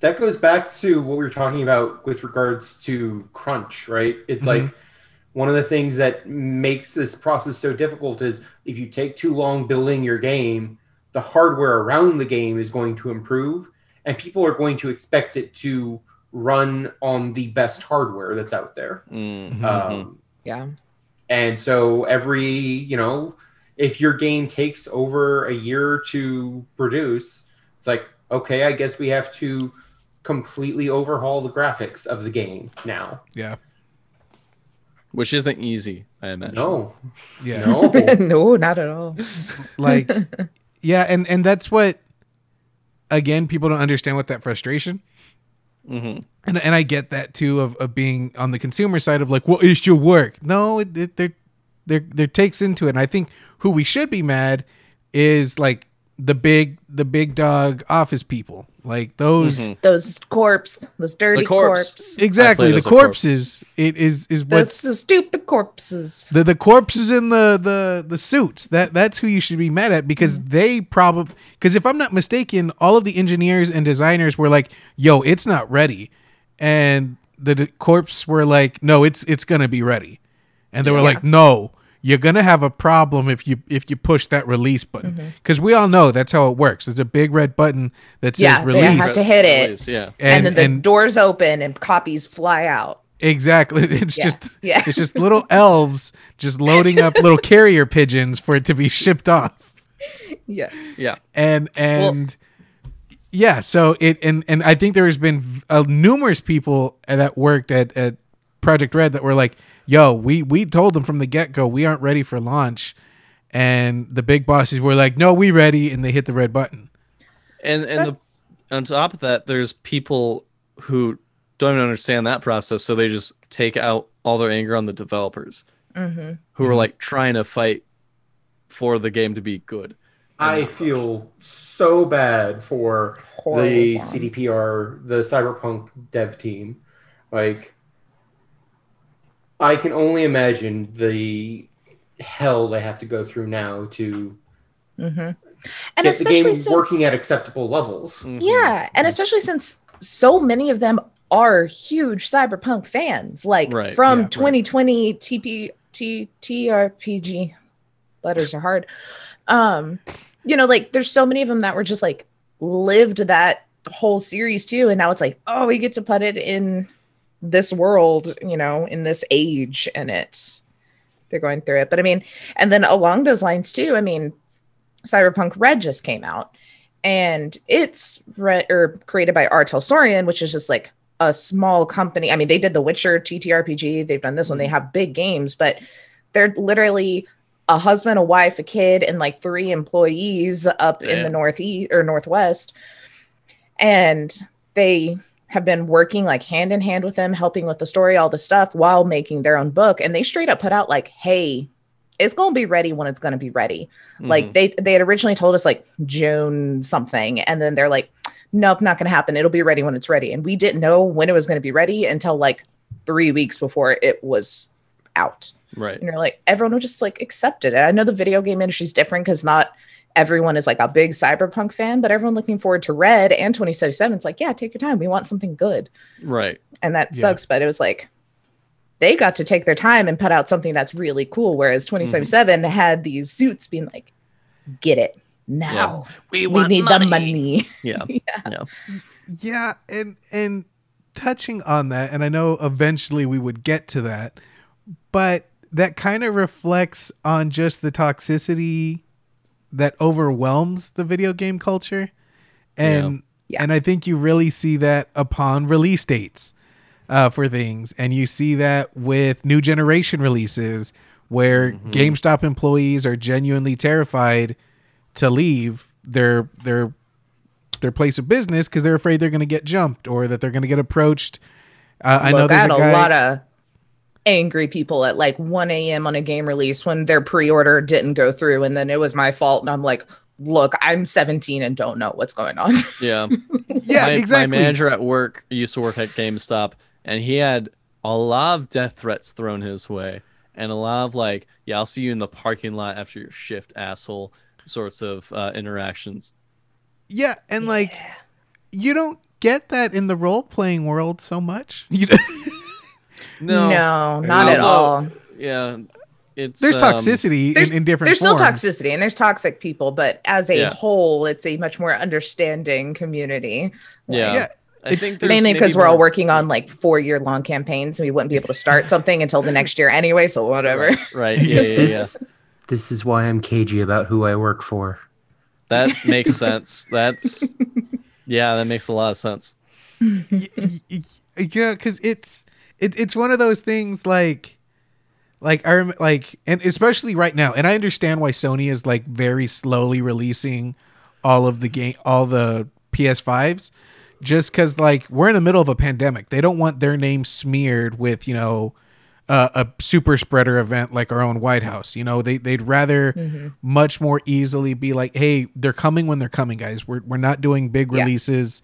that goes back to what we were talking about with regards to crunch, right? It's
Mhm.
like one of the things that makes this process so difficult is if you take too long building your game, the hardware around the game is going to improve, and people are going to expect it to run on the best hardware that's out there.
Mm.
Mhm.
Um,
Yeah.
and so every, you know, if your game takes over a year to produce, it's like, okay, I guess we have to completely overhaul the graphics of the game now.
Yeah.
Which isn't easy, I imagine.
No,
Yeah.
no. *laughs* *laughs*
no, not at all.
Like *laughs* yeah, and and that's what again people don't understand with that frustration
hmm
and and I get that too of, of being on the consumer side of like, well, it should work. No, it, it there there there takes into it. And I think who we should be mad is like the big the big dog office people, like those.
Mhm.
Those corpse, those dirty
corpse.
corpse,
Exactly, the
played as a corpse.
corpses. It is is
those
what's
the stupid corpses.
the the corpses in the the the suits. That that's who you should be mad at because they probably because if I'm not mistaken, all of the engineers and designers were like, "Yo, it's not ready," and the, the corpse were like, "No, it's it's gonna be ready," and they were
Yeah.
like, "No." You're gonna have a problem if you if you push that release button because we all know that's how it works. There's a big red button that says
Yeah, they
release,
have to hit it.
Release, Yeah.
And, then the doors open and copies fly out.
Exactly. *laughs* It's
Yeah.
just
Yeah.
it's just little elves just loading up little *laughs* carrier pigeons for it to be shipped off.
Yes.
Yeah.
And and yeah, so it and and I think there has been uh, numerous people that worked at at Projekt Red that were like, "Yo, we we told them from the get-go we aren't ready for launch." And the big bosses were like, "No, we ready." And they hit the red button.
And and the, on top of that, there's people who don't even understand that process, so they just take out all their anger on the developers
Mhm.
who are like trying to fight for the game to be good.
I feel so bad for
Horrible
the
fun.
CDPR, the Cyberpunk dev team. Like, I can only imagine the hell they have to go through now to
Mhm. And
get the game
since,
working at acceptable levels.
Mhm.
Yeah, and especially since so many of them are huge cyberpunk fans, like
Right,
from
yeah, right.
2020 TP T TRPG. Letters are hard. Um, you know, like there's so many of them that were just like lived that whole series too, and now it's like, oh, we get to put it in this world, you know, in this age, and it they're going through it. But I mean, and then along those lines too, I mean, Cyberpunk Red just came out and it's re- or created by R. Talsorian, which is just like a small company. I mean, they did The Witcher TTRPG, they've done this one, they mm-hmm. have big games, but they're literally a husband, a wife, a kid, and like three employees up in the northeast or northwest. And they have been working like hand in hand with them, helping with the story, all the stuff while making their own book. And they straight up put out like, hey, it's gonna be ready when it's gonna be ready. Like
Mhm.
they they had originally told us like June something, and then they're like, nope, not gonna happen. It'll be ready when it's ready. And we didn't know when it was gonna be ready until like three weeks before it was out.
right.
And you're like, everyone would just like accepted it. I know the video game industry is different because not everyone is like a big cyberpunk fan, but everyone looking forward to Red and 2077. It's like, yeah, take your time. We want something good.
Right.
And that
Yeah.
sucks, but it was like they got to take their time and put out something that's really cool. Whereas mm-hmm. 2077 had these suits being like, get it now.
We,
We need the money. *laughs*
Yeah.
yeah.
Yeah, and and touching on that, and I know eventually we would get to that, but that kind of reflects on just the toxicity that overwhelms the video game culture. And
Yeah.
and I think you really see that upon release dates uh, for things. And you see that with new generation releases where GameStop employees are genuinely terrified to leave their their their place of business because they're afraid they're going to get jumped or that they're going to get approached. Uh, I know
Look,
there's
had
a
a, lot of angry people at like 1 a.m. on a game release when their pre-order didn't go through, and then it was my fault. And I'm like, look, I'm 17 and don't know what's going on. *laughs*
Yeah. *laughs*
yeah,
my,
exactly.
My manager at work used to work at GameStop, and he had a lot of death threats thrown his way, and a lot of like, "Yeah, I'll see you in the parking lot after your shift, asshole." Sorts of uh, interactions.
Yeah, and like you don't get that in the role playing world so much. *laughs* You know?
No,
no, not at
Although,
all.
Yeah, it's
there's
um,
toxicity
There's,
in, in different.
there's still toxicity and there's toxic people, but as a
Yeah.
whole, it's a much more understanding community.
Yeah,
Yeah,
I
it's-
think
Mainly because we're all working on like four year long campaigns and we wouldn't be able to start something until the next year anyway. So whatever.
Right, right. Yeah, yeah, yeah.
This, *laughs* this is why I'm cagey about who I work for.
That makes sense. That's yeah, that makes a lot of sense. *laughs*
Yeah, because it's it, it's one of those things like like I rem- like and especially right now, and I understand why Sony is like very slowly releasing all of the game, all the PS5s, just because like we're in the middle of a pandemic. They don't want their name smeared with you know uh, a super spreader event like our own White House. You know, they they'd rather
Mhm.
much more easily be like, hey, they're coming when they're coming, guys. We're we're not doing big
Yeah.
releases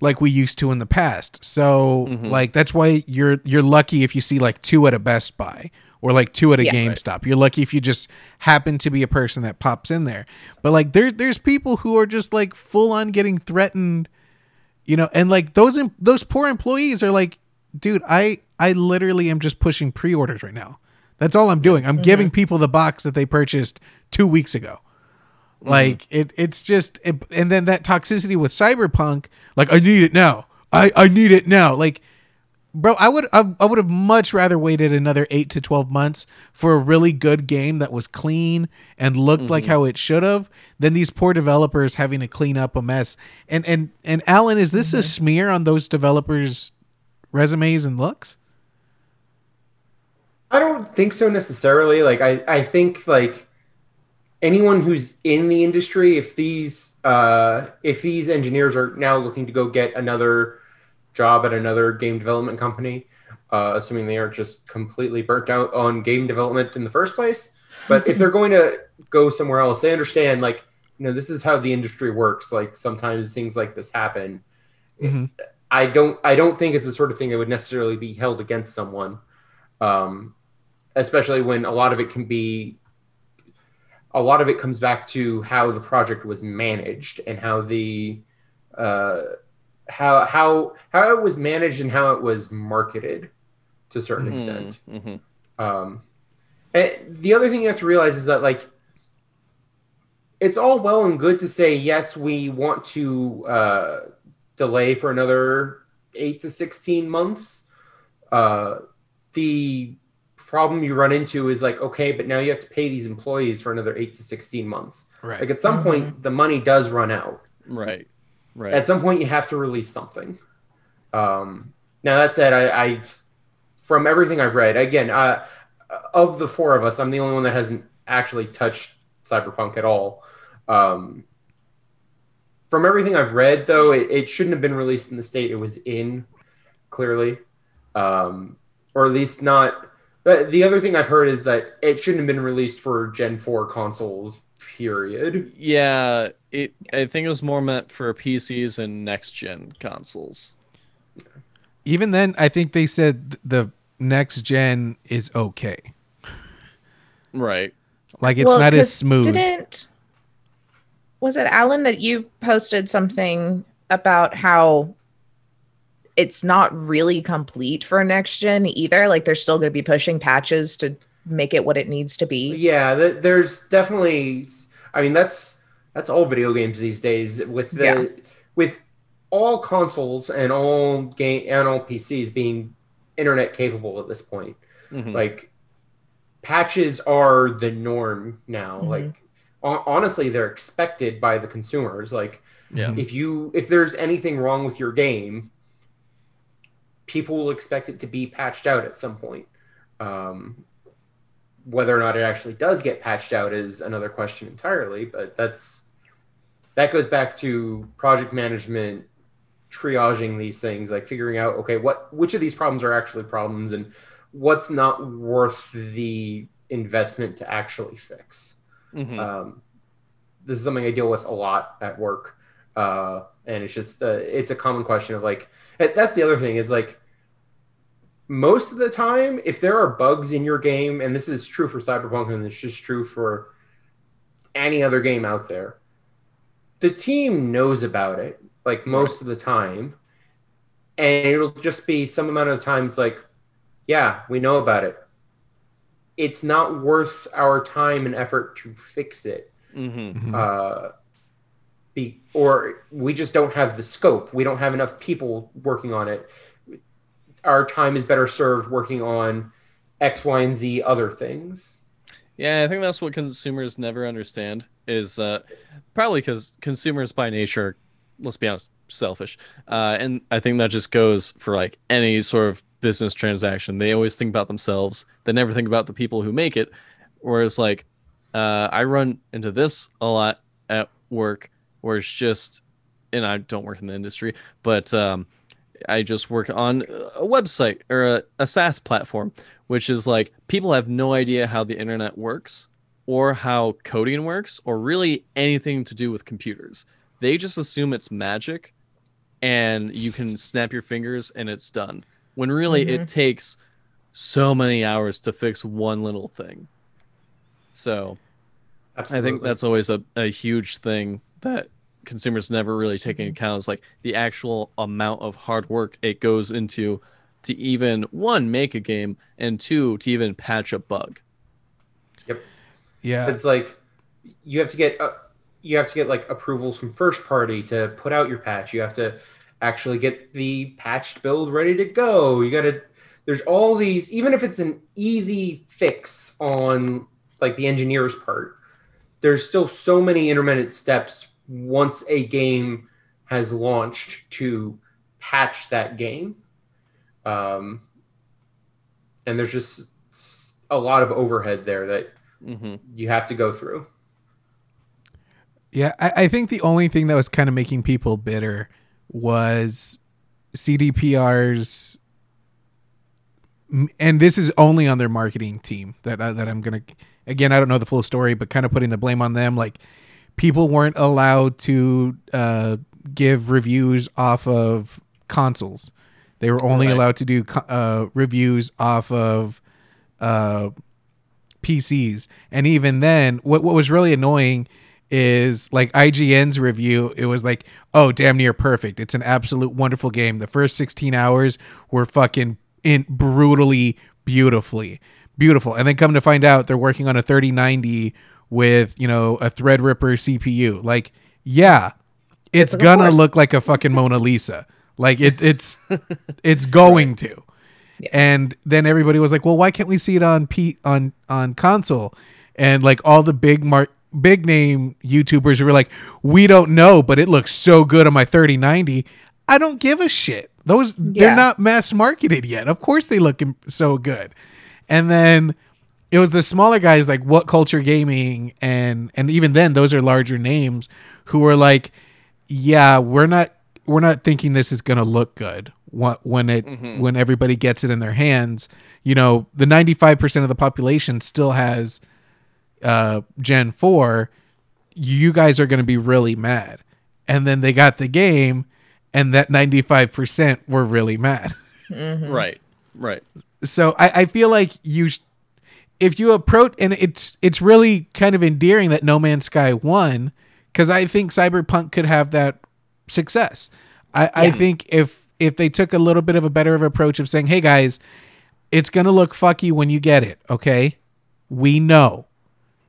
like we used to in the past. So
Mhm.
like that's why you're you're lucky if you see like two at a Best Buy or like two at a
Yeah.
GameStop. You're lucky if you just happen to be a person that pops in there. But like there there's people who are just like full on getting threatened, you know, and like those those poor employees are like, dude, I I literally am just pushing pre-orders right now. That's all I'm doing. I'm mm-hmm. giving people the box that they purchased 2 weeks ago. Mm-hmm. Like it, it's just, it, and then that toxicity with Cyberpunk. Like I need it now. I I need it now. Like, bro, I would I, I would have much rather waited another eight to twelve months for a really good game that was clean and looked like mm-hmm. how it should have than these poor developers having to clean up a mess. And and and Alan, is this a smear on those developers' resumes and looks?
I don't think so necessarily. Like I, I think like anyone who's in the industry, if these uh, if these engineers are now looking to go get another job at another game development company, uh, assuming they aren't just completely burnt out on game development in the first place, but if they're going to go somewhere else, they understand like you know this is how the industry works. Like sometimes things like this happen.
Mhm.
I don't I don't think it's the sort of thing that would necessarily be held against someone. Um, especially when a lot of it can be a lot of it comes back to how the project was managed and how the uh, how how how it was managed and how it was marketed to a certain extent.
Mhm.
Um, and the other thing you have to realize is that like it's all well and good to say yes, we want to uh, delay for another eight to sixteen months. Uh, the problem you run into is like okay, but now you have to pay these employees for another eight to sixteen months.
Right.
Like at some point, the money does run out
Right. Right.
at some point you have to release something um now that said i i from everything i've read again uh of the four of us i'm the only one that hasn't actually touched cyberpunk at all um from everything i've read though it, it shouldn't have been released in the state it was in clearly um or at least not but the other thing i've heard is that it shouldn't have been released for gen 4 consoles period
yeah. It. I think it was more meant for PCs and next gen consoles.
Even then, I think they said the next gen is okay.
Right.
Like it's
Well,
not as smooth.
Didn't was it Alan that you posted something about how it's not really complete for next gen either? Like they're still going to be pushing patches to make it what it needs to be.
Yeah, th- there's definitely. I mean, that's that's all video games these days. With the
Yeah.
with all consoles and all game and all PCs being internet capable at this point,
Mhm.
like patches are the norm now.
Mhm.
Like hon- honestly, they're expected by the consumers. Like
yeah.
if you if there's anything wrong with your game, people will expect it to be patched out at some point. Um, whether or not it actually does get patched out is another question entirely, but that's that goes back to project management triaging these things like figuring out okay what which of these problems are actually problems and what's not worth the investment to actually fix
Mhm.
um, this is something I deal with a lot at work, uh, and it's just uh, it's a common question of like that's the other thing is like most of the time if there are bugs in your game, and this is true for Cyberpunk and it's just true for any other game out there, the team knows about it like most of the time, and it'll just be some amount of times like, yeah, we know about it. It's not worth our time and effort to fix it
Mhm.
Mhm.
uh, be or we just don't have the scope. We don't have enough people working on it. Our time is better served working on X, Y, and Z other things.
Yeah, I think that's what consumers never understand is uh, probably because consumers by nature, let's be honest, selfish. Uh, and I think that just goes for like any sort of business transaction. They always think about themselves. They never think about the people who make it. Whereas like uh, I run into this a lot at work where it's just and I don't work in the industry, but um, I just work on a website or a, a SaaS platform, which is like people have no idea how the internet works or how coding works or really anything to do with computers. They just assume it's magic and you can snap your fingers and it's done. When really
Mhm.
it takes so many hours to fix one little thing. So I think that's always a, a huge thing that consumers never really take into account is like the actual amount of hard work it goes into to even one make a game and two to even patch a bug. Yep.
Yeah.
it's like you have to get uh, you have to get like approvals from first party to put out your patch you have to actually get the patched build ready to go you got to there's all these even if it's an easy fix on like the engineer's part there's still so many intermittent steps once a game has launched to patch that game um, and there's just a lot of overhead there that
hmm
you have to go through.
Yeah, I, I think the only thing that was kind of making people bitter was CDPR's, and this is only on their marketing team that I, that I'm gonna. Again, I don't know the full story, but kind of putting the blame on them. Like, people weren't allowed to uh, give reviews off of consoles. They were only
Right.
allowed to do uh, reviews off of uh, PCs. And even then, what what was really annoying is like IGN's review. It was like, oh, damn near perfect. It's an absolute wonderful game. The first 16 hours were fucking in brutally beautifully beautiful. And then come to find out they're working on a 3090 with, you know, a Threadripper CPU. Like, yeah, it's gonna
course.
look like a fucking Mona Lisa. Like it, it's *laughs* it's going to.
Yeah.
And then everybody was like, "Well, why can't we see it on P on on console?" And like all the big mar- big name YouTubers were like, "We don't know, but it looks so good on my 3090." I don't give a shit. Those they're not mass marketed yet. Of course they look so good. And then it was the smaller guys like WhatCulture Gaming and and even then those are larger names who were like, "Yeah, we're not we're not thinking this is going to look good wh- when it when everybody gets it in their hands. You know, the 95% of the population still has uh Gen 4. You guys are going to be really mad." And then they got the game and that 95% were really mad.
Right. Right.
So I, I feel like you, sh- if you approach, and it's it's really kind of endearing that No Man's Sky won, because I think Cyberpunk could have that success. I, I think if if they took a little bit of a better of approach of saying, "Hey guys, it's gonna look fucky when you get it," okay? We know.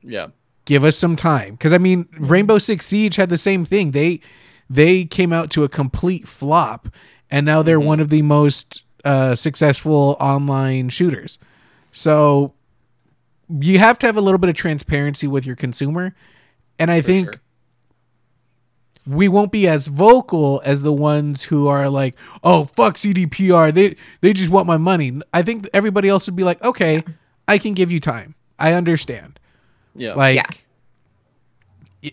Yeah.
Give us some time, because I mean, Rainbow Six Siege had the same thing. They they came out to a complete flop, and now they're one of the most uh, successful online shooters. So you have to have a little bit of transparency with your consumer, and I
For
think
sure.
we won't be as vocal as the ones who are like, "Oh, fuck CDPR. They they just want my money." I think everybody else would be like, "Okay, I can give you time. I understand."
Yeah.
Like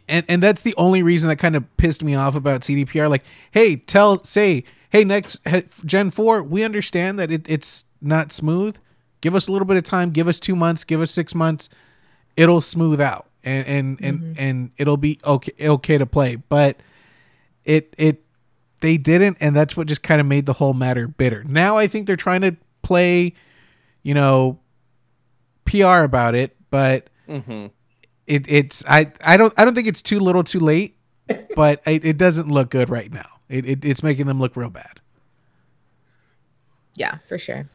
and and that's the only reason that kind of pissed me off about CDPR like, "Hey, tell say, hey, next Gen 4, we understand that it, it's not smooth. Give us a little bit of time, give us 2 months, give us 6 months. It'll smooth out and and and, and it'll be okay okay to play." But it it they didn't and that's what just kind of made the whole matter bitter. Now I think they're trying to play, you know, PR about it, but
hmm
it it's I I don't I don't think it's too little too late, *laughs* but it, it doesn't look good right now. It, it it's making them look real bad.
Yeah, for sure.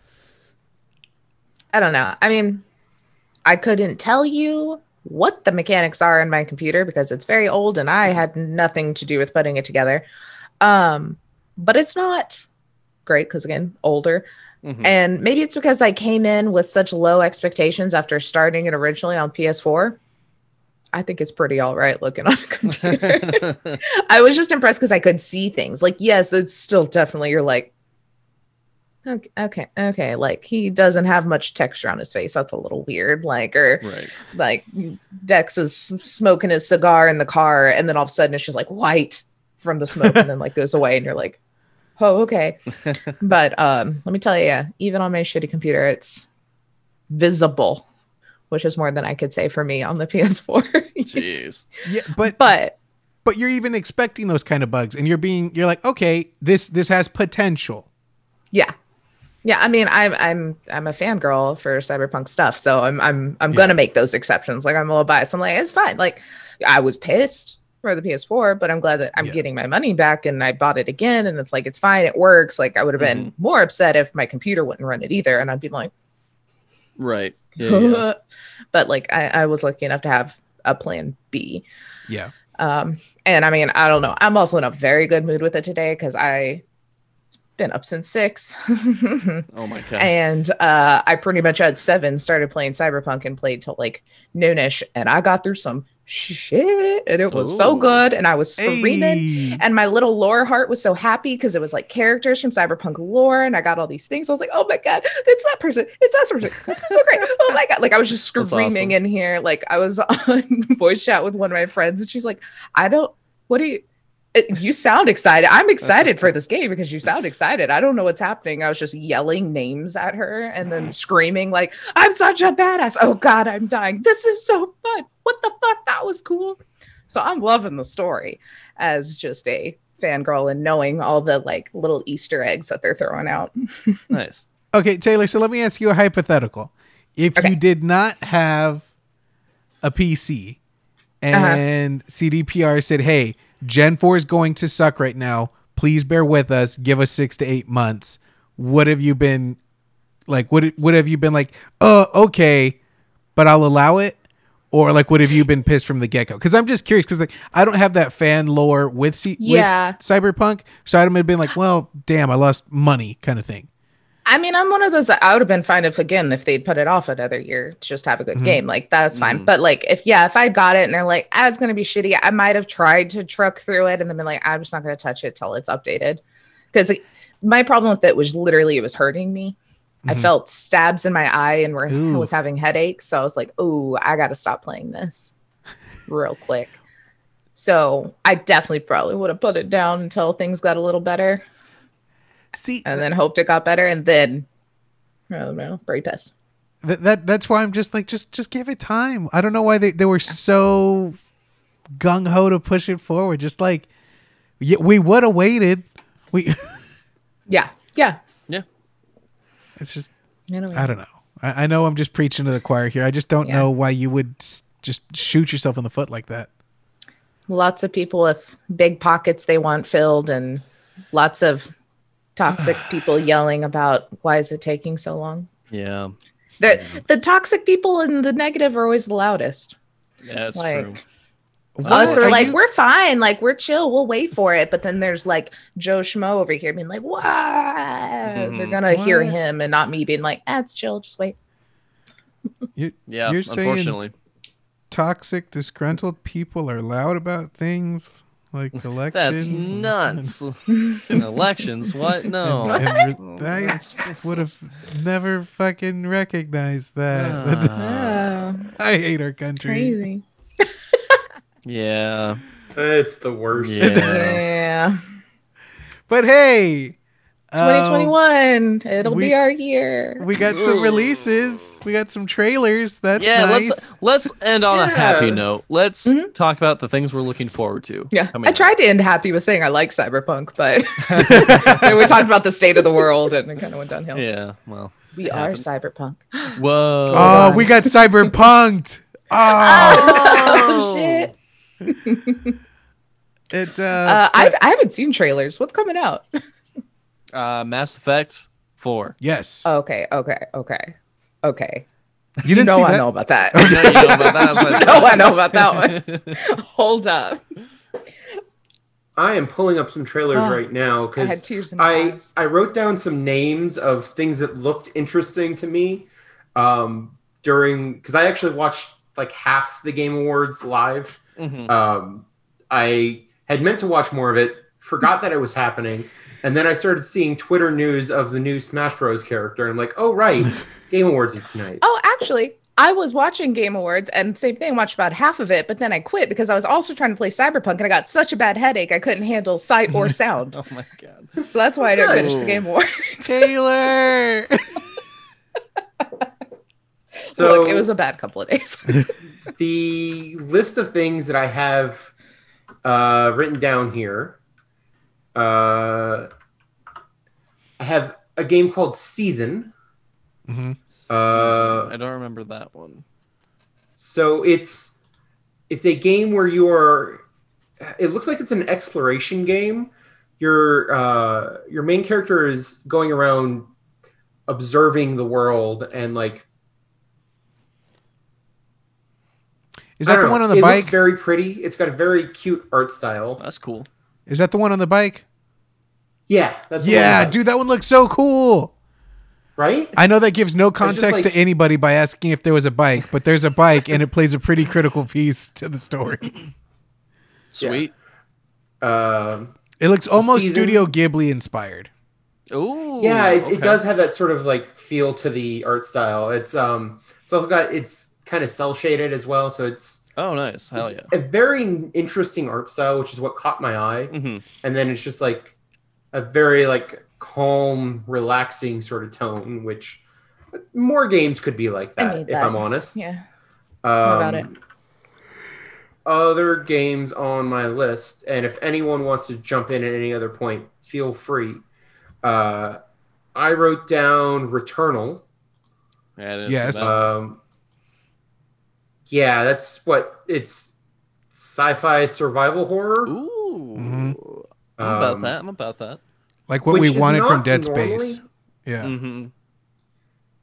I don't know. I mean, I couldn't tell you what the mechanics are in my computer because it's very old and I had nothing to do with putting it together. Um, but it's not great because again, older.
hmm
And maybe it's because I came in with such low expectations after starting it originally on PS4. I think it's pretty all right looking on a computer. *laughs* *laughs* I was just impressed because I could see things. Like, yes, it's still definitely you're like, okay, okay, okay. Like he doesn't have much texture on his face. That's a little weird. Like, or
right.
like Dex is smoking his cigar in the car, and then all of a sudden it's just like white. from the smoke and then like goes away and you're like, oh, okay. *laughs* but um, let me tell you, yeah, even on my shitty computer, it's visible, which is more than I could say for me on the *laughs* PS4.
Jeez.
Yeah, but
but
but you're even expecting those kind of bugs, and you're being you're like, okay, this this has potential.
yeah. Yeah, I mean, I'm I'm I'm a fangirl for cyberpunk stuff, so I'm I'm I'm gonna make those exceptions. Like I'm a little biased. I'm like, it's fine. Like I was pissed for the PS4, but I'm glad that I'm
Yeah.
getting my money back and I bought it again, and it's like it's fine, it works. Like I would have been more upset if my computer wouldn't run it either, and I'd be like,
Right. *laughs* Yeah. yeah.
but like I, I was lucky enough to have a plan B.
Yeah,
Um, and I mean, I don't know. I'm also in a very good mood with it today because I been up since six.
Oh my god!
and uh I pretty much at seven started playing Cyberpunk and played till like noonish, and I got through some shit, and it was so good, and I was screaming.
Hey.
And my little lore heart was so happy because it was like characters from Cyberpunk lore, and I got all these things. I was like, "Oh my god, it's that person! It's that person! This is so great! Oh my god!" Like I was just screaming
awesome.
in here. Like I was *laughs* on voice chat with one of my friends, and she's like, "I don't. What do you?" It- you sound excited. I'm excited for *laughs* this game because you sound excited. I don't know what's happening. I was just yelling names at her and then *gasps* screaming like, "I'm such a badass! Oh God, I'm dying! This is so fun! What the fuck? That was cool." So I'm loving the story as just a fangirl and knowing all the like little Easter eggs that they're throwing out. *laughs*
nice.
Okay, Taylor. So let me ask you a hypothetical. If
Okay.
you did not have a PC
Uh-huh.
and CDPR said, "Hey, Gen 4 is going to suck right now. Please bear with us. Give us 6 to 8 months." What have you been like what what have you been like, "Uh, okay, but I'll allow it?" Or like what have you been pissed from the get-go? Cuz I'm just curious cuz like I don't have that fan lore with, C-
Yeah.
with Cyberpunk. So I'd have been like, "Well, damn, I lost money," kind of thing.
I mean, I'm one of those that I would have been fine if again if they'd put it off another year to just have a good
Mhm.
game. Like that's fine.
Mhm.
But like if yeah, if I got it and they're like, ah, it's gonna be shitty, I might have tried to truck through it and then been like, I'm just not gonna touch it till it's updated. Because my problem with it was literally it was hurting me. I
Mhm.
felt stabs in my eye and were, I was having headaches. So I was like, oh, I gotta stop playing this *laughs* real quick. So I definitely probably would have put it down until things got a little better
See,
and then hoped it got better and then I don't know, very pissed.
that, that that's why I'm just like just just give it time. I don't know why they, they were so gung ho to push it forward. Just like yeah, we would have waited. We *laughs*
Yeah, yeah.
Yeah.
it's just
You know,
I don't know. I, I know I'm just preaching to the choir here. I just don't
Yeah.
know why you would s- just shoot yourself in the foot like that.
lots of people with big pockets they want filled, and lots of toxic *sighs* people yelling about why is it taking so long.
Yeah.
The the toxic people and the negative are always the loudest.
Yeah, that's
Like,
true.
Us are
are
like,
you-
we're fine, like we're chill, we'll wait for it. But then there's like Joe Schmo over here being like, "What?" They're
Mhm.
gonna hear him and not me being like, "Ah, it's chill, just wait."
You,
Yeah,
You're saying-
unfortunately.
toxic, disgruntled people are loud about things like *laughs* elections.
That's
and-
nuts. *laughs* *laughs* Elections? What? No.
and- and I would have never fucking recognized that.
Oh,
I hate our country.
crazy.
Yeah.
It's the worst.
Yeah.
Yeah.
But hey, um,
2021. It'll
we-
be our year.
we got some releases. We got some trailers. That's
yeah,
nice.
let's let's end on a happy note. Let's
Mhm.
talk about the things we're looking forward to.
Yeah,
coming
I
up.
tried to end happy with saying I like Cyberpunk, but *laughs* we talked about the state of the world and it kind of went downhill.
Yeah, well.
we
it
are
happens.
Cyberpunk. *gasps*
Whoa.
oh, we got cyberpunked. *laughs* Oh,
Oh, shit!
it. Uh,
Uh, I I haven't seen trailers. What's coming out? *laughs*
Uh, Mass Effect 4.
yes.
Okay, okay, okay, okay.
you didn't
know
see
I
that?
know about that.
I know *laughs* you know about that, that's I *laughs*
know
said.
I know about that one. *laughs* Hold up.
I am pulling up some trailers
Oh,
right now because
tears in my
I. I wrote down some names of things that looked interesting to me um, during because I actually watched like half the Game Awards live.
Mhm.
Um, I had meant to watch more of it, forgot that it was happening, and then I started seeing Twitter news of the new Smash Bros. character, and I'm like, oh right, *laughs* Game Awards is tonight.
Oh, actually, I was watching Game Awards and same thing, watched about half of it, but then I quit because I was also trying to play Cyberpunk and I got such a bad headache I couldn't handle sight or *laughs* sound.
Oh my god.
so that's why I didn't finish the Game Awards.
Taylor.
So *laughs*
Look, it was a bad couple of days.
the list of things that I have uh, written down here. Uh, I have a game called Season.
Mhm.
Uh,
I don't remember that one.
So it's it's a game where you are. It looks like it's an exploration game. Your uh, your main character is going around observing the world and like
Is that the
know.
one on the
it
bike?
Looks very pretty. It's got a very cute art style.
That's cool.
Is that the one on the bike?
Yeah, that's
Yeah,
one,
dude, that one looks so cool.
Right?
I know that gives no context
like-
to anybody by asking if there was a bike, but there's a bike and it plays a pretty critical piece to the story. *laughs*
Sweet.
Um,
It looks almost
Season-
Studio Ghibli inspired.
Ooh.
yeah, it,
okay.
it does have that sort of like feel to the art style. It's um, it's also got it's kind of cel shaded as well, so it's
Oh, nice. Hell yeah.
a very interesting art style, which is what caught my eye.
hmm
And then it's just like a very like calm, relaxing sort of tone, which more games could be like
I
that, if
that.
I'm honest.
yeah.
Um,
about it?
Other games on my list, and if anyone wants to jump in at any other point, feel free. Uh, I wrote down Returnal.
Yeah.
Yes.
Um, yeah, that's what it's sci-fi survival horror.
Ooh.
Mhm.
I'm about
Um,
that. I'm about that.
Like what
which
we wanted from Dead
normally-
Space. Yeah.
hmm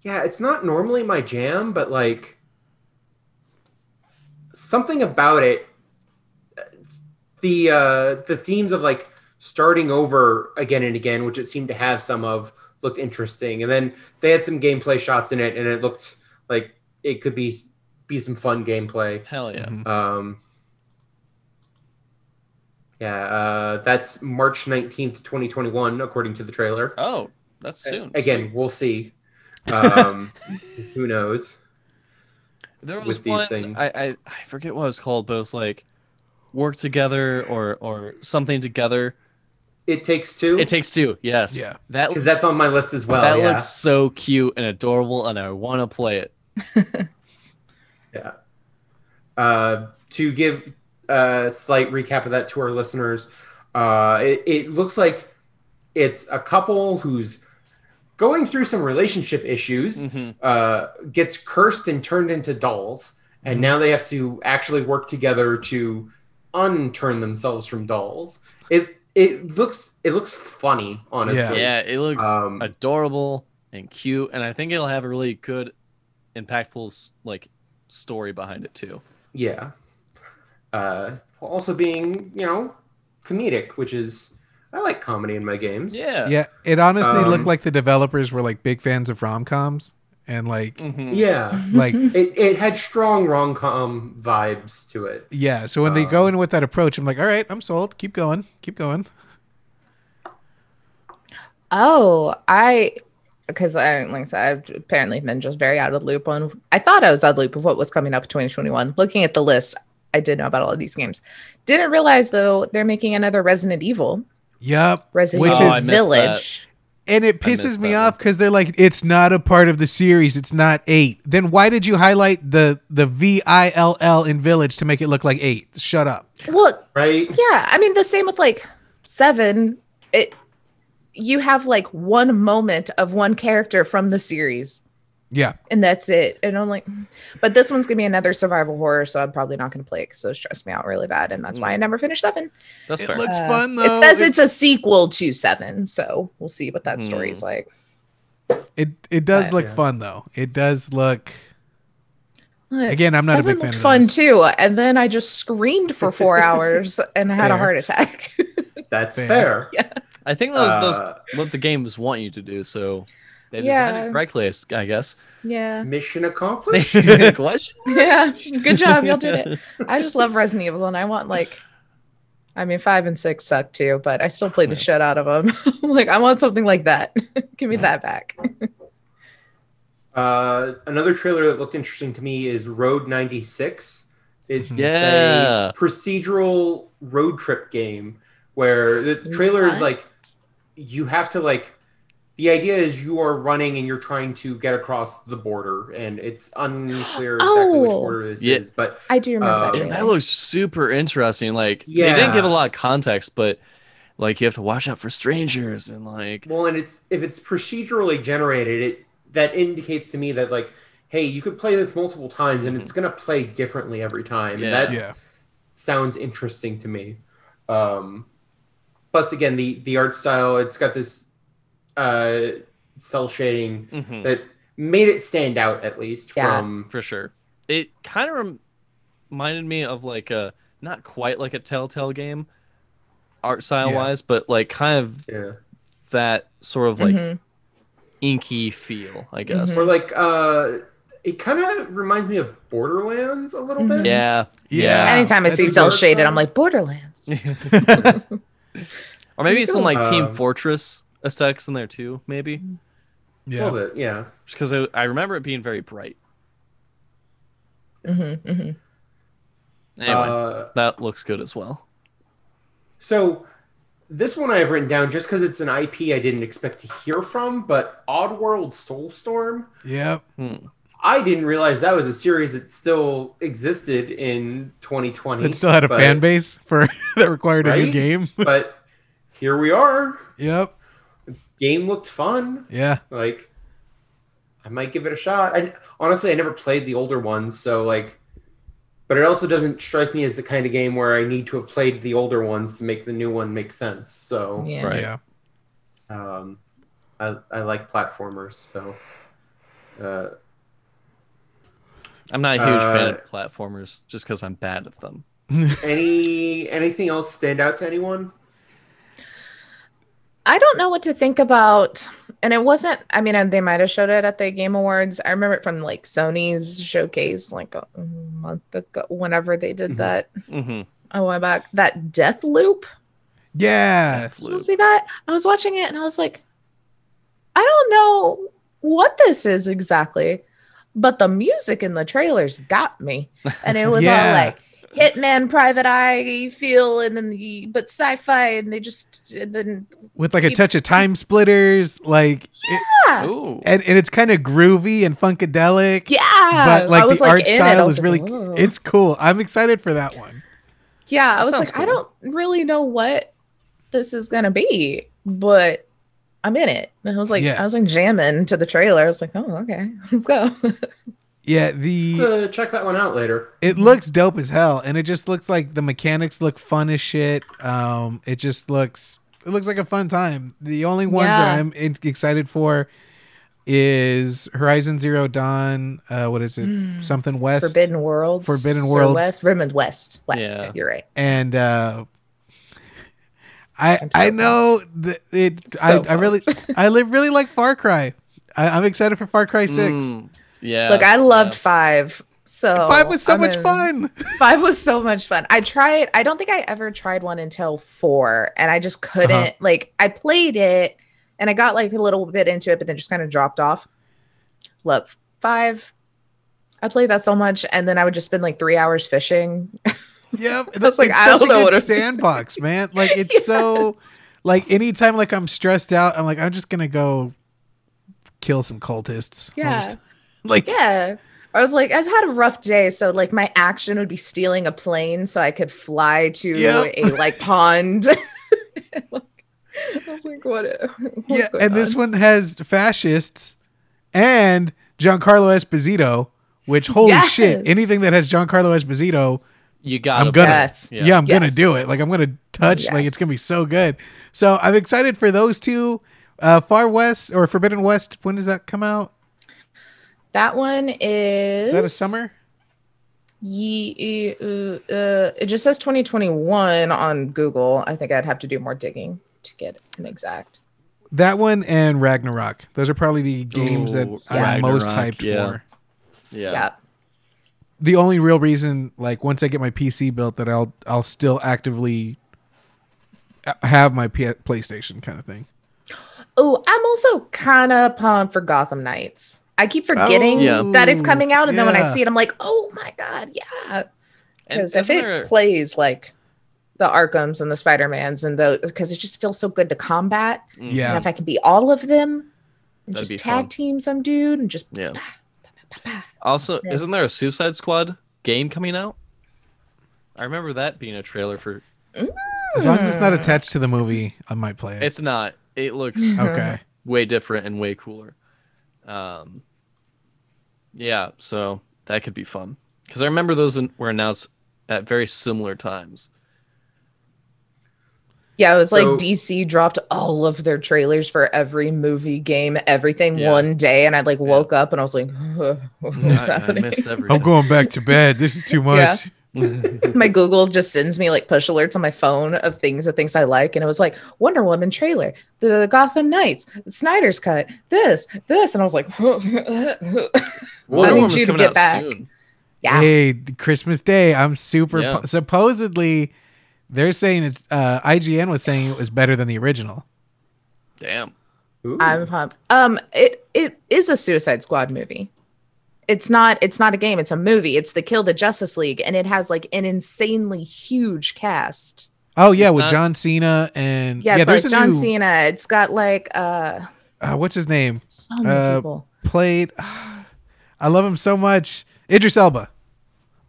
yeah, it's not normally my jam, but like something about it, the uh, the themes of like starting over again and again, which it seemed to have some of, looked interesting. And then they had some gameplay shots in it, and it looked like it could be be some fun gameplay.
Hell yeah.
Mhm.
Um, yeah, uh, that's March nineteenth, twenty twenty one, according to the trailer.
Oh, that's soon.
Again,
Sweet.
we'll see. Um, *laughs* who knows?
there was
with these things.
I, I I forget what it was called, but it was like work together or or something together.
It takes two.
It takes two. Yes.
Yeah.
That
because that's on my list as well.
that
yeah.
looks so cute and adorable, and I want to play it. *laughs*
yeah. Uh, to give a slight recap of that to our listeners, uh, it, it looks like it's a couple who's going through some relationship issues,
hmm
uh, gets cursed and turned into dolls, and
Mhm.
now they have to actually work together to unturn themselves from dolls. It it looks it looks funny, honestly.
Yeah, it looks
Um,
adorable and cute, and I think it'll have a really good, impactful like story behind it too.
Yeah. Uh, while also being, you know, comedic, which is I like comedy in my games.
Yeah.
Yeah, it honestly
Um,
looked like the developers were like big fans of rom coms and like
Mhm.
Yeah. *laughs*
like
It, it had strong rom com vibes to it.
yeah. So when they
Um,
go in with that approach, I'm like, all right, I'm sold. Keep going, keep going.
Oh, I because I like I said, I've apparently been just very out of the loop on. I thought I was out of the loop of what was coming up in 2021. Looking at the list, I did know about all of these games. Didn't realize though they're making another Resident Evil,
Yep.
Resident
Which
Evil
is- Oh,
Village.
And it pisses me
that
off because they're like, it's not a part of the series. It's not eight. Then why did you highlight the the V I L L in Village to make it look like eight? Shut up.
Well,
Right?
yeah, I mean the same with like seven. It you have like one moment of one character from the series,
Yeah.
and that's it. And I'm like, but this one's gonna be another survival horror, so I'm probably not gonna play it because those stress me out really bad, and that's why I never finished seven.
That's
It
fair.
looks
Uh,
fun though.
It says
It-
it's a sequel to Seven, so we'll see what that story is
Hmm.
like.
It it does
But-
look
Yeah.
fun though. It does look.
Look,
Again, I'm not a big fan
looked
of
Fun
those.
too, and then I just screamed for four *laughs* hours and had a heart attack.
That's
Fair.
fair. *laughs*
I think those those
Uh,
what the games want you to do, so they designed
Yeah.
it correctly, I s- I guess.
yeah,
Mission accomplished. *laughs* *laughs*
Yeah, good job, y'all did it. *laughs* I just love Resident Evil, and I want like, I mean, five and six suck too, but I still play the shit out of them. like, I want something like that. Give me that back.
Uh, another trailer that looked interesting to me is Road 96. It's
Yeah.
a procedural road trip game where the trailer is like you have to like the idea is you are running and you're trying to get across the border and it's unclear *gasps* exactly which
Oh.
border this
Yeah.
is but
I do remember
Uh,
that. Trailer.
that looks super interesting. Like they didn't give a lot of context, but like you have to watch out for strangers and like
well and it's if it's procedurally generated it that indicates to me that like hey you could play this multiple times and it's going to play differently every time
Yeah.
and that
Yeah.
sounds interesting to me. Um, plus, again, the the art style it's got this uh, cel shading
mhm,
that made it stand out at least
Yeah.
from.
for sure. It kind of rem- reminded me of like a not quite like a Telltale game, art style
Yeah.
wise, but like kind of
Yeah.
that sort of like
Mhm.
inky feel, I guess.
Or like uh, it kind of reminds me of Borderlands a little
Mhm.
bit.
Yeah,
Yeah.
Anytime I
That's
see
cel
shaded. I'm like Borderlands. *laughs*
or maybe it's some like Team
Um,
Fortress aesthetics in there too, maybe.
A
Yeah.
little bit, yeah.
Just because I, I remember it being very bright.
hmm hmm
Anyway,
Uh,
that looks good as well.
so this one I have written down just because it's an IP I didn't expect to hear from, but Oddworld Soulstorm.
Yep.
Hmm.
I didn't realize that was a series that still existed in 2020.
It still had a
but,
fan base for *laughs* that required a new game. *laughs*
but here we are.
Yep.
Game looked fun.
Yeah.
Like, I might give it a shot. I honestly, I never played the older ones, so like, but it also doesn't strike me as the kind of game where I need to have played the older ones to make the new one make sense. So,
Yeah.
Right.
Yeah.
um, I I like platformers, so. Uh,
I'm not a huge fan
Uh,
of platformers just because I'm bad at them. *laughs*
any anything else stand out to anyone?
I don't know what to think about. And it wasn't, I mean, they might have showed it at the Game Awards. I remember it from like Sony's showcase like a month ago, whenever they did
Mhm.
that
hmm
a while back. That Deathloop.
Yeah.
Did you see that? I was watching it and I was like, I don't know what this is exactly, but the music in the trailers got me. And it was
Yeah.
all like Hitman, Private Eye feel, and then the but sci-fi, and they just and then
With like a
You-
touch of time *laughs* splitters, like, it,
yeah,
Ooh.
and, and it's kind of groovy and funkadelic.
yeah.
But like the
like
art
in it. I
style
was
is really,
"Whoa."
it's cool. I'm excited for that one.
yeah. I
That
was
sounds
like, I don't really know what this is gonna be, but I'm in it. And I was like,
Yeah.
I was like jamming to the trailer. I was like, oh, okay, *laughs* let's go. *laughs*
Yeah, the
Uh, check that one out later.
it looks dope as hell, and it just looks like the mechanics look fun as shit. Um, it just looks it looks like a fun time. The only ones that I'm in- excited for is Horizon Zero Dawn. Uh, what is it?
Mm.
Something West
Forbidden Worlds.
Forbidden
or
Worlds.
West. Forbidden West. West.
Yeah.
You're right.
and uh, I
I'm so
I know that it.
So
I, I really I li- really like Far Cry. I, I'm excited for Far Cry Six.
Mm, yeah.
Look, I loved
yeah.
five. So
Five was so
I'm
much
in-
fun. *laughs*
Five was so much fun. I tried. I don't think I ever tried one until four, and I just couldn't.
Uh-huh.
Like, I played it, and I got like a little bit into it, but then just kind of dropped off. Look, five. I played that so much, and then I would just spend like three hours fishing. *laughs*
Yep,
that's was like,
it's
I
such
don't
a
know
good
what I'm
sandbox, man. Like *laughs* it's so like anytime like I'm stressed out, I'm like I'm just gonna go kill some cultists.
Yeah.
Just- like
Yeah. I was like, I've had a rough day, so like my action would be stealing a plane so I could fly to
Yep.
a like pond. *laughs* I was like, what? what's
yeah,
going
and this one has fascists and Giancarlo Esposito. Which holy shit! Anything that has Giancarlo Esposito,
You got.
I'm gonna-
Yes.
yeah, I'm gonna do it. Like I'm gonna touch. Like it's gonna be so good. So I'm excited for those two. Uh, Far West or Forbidden West. When does that come out?
That one is
Is that a summer?
Ye, uh, uh, it just says 2021 on Google. I think I'd have to do more digging to get an exact.
That one and Ragnarok. Those are probably the games that
Ooh,
I'm most hyped
yeah.
for.
Yeah.
Yeah.
The only real reason, like once I get my PC built, that I'll I'll still actively have my P- PlayStation kind of thing.
Oh, I'm also kind of pumped for Gotham Knights. I keep forgetting
Oh, Yeah.
that it's coming out, and then when I see it, I'm like, oh my god, yeah. Because if it
there-
plays like the Arkhams and the Spider Mans and the because it just feels so good to combat,
Mhm.
Yeah.
and if I can be all of them and
That'd
just tag
fun.
team some dude and just
Yeah.
bah, bah, bah, bah, bah.
Also,
Yeah.
isn't there a Suicide Squad game coming out? I remember that being a trailer for.
As long as it's not attached to the movie, I might play it.
It's not. It looks *laughs*
okay.
way different and way cooler. Um, yeah, so that could be fun because I remember those were announced at very similar times.
Yeah, it was like
So-
DC dropped all of their trailers for every movie, game, everything
Yeah.
one day, and I like woke up and I was like, *laughs* "What's
I, I
happening?"
missed everything.
I'm going back to bed. This is too *laughs* much.
Yeah. *laughs* my Google just sends me like push alerts on my phone of things that things I like, and it was like Wonder Woman trailer, the Gotham Knights, Snyder's cut, this, this, and I was like, *laughs*
Wonder
I need
Woman's
you to
coming
get
out
back.
soon.
yeah,
Hey, Christmas Day. I'm super.
Yeah.
pu- supposedly, they're saying it's. Uh, IGN was saying it was better than the original.
Damn.
Ooh.
I'm pumped. Um, it it is a Suicide Squad movie. It's not. It's not a game. It's a movie. It's the Kill the Justice League, and it has like an insanely huge cast.
Oh yeah,
It's
with
not-
John Cena and
Yeah,
yeah. there's
like
a
John
new.
Cena. It's got like uh
Uh, what's his name?
so many
Uh,
people.
Played. *sighs* I love him so much. Idris Elba.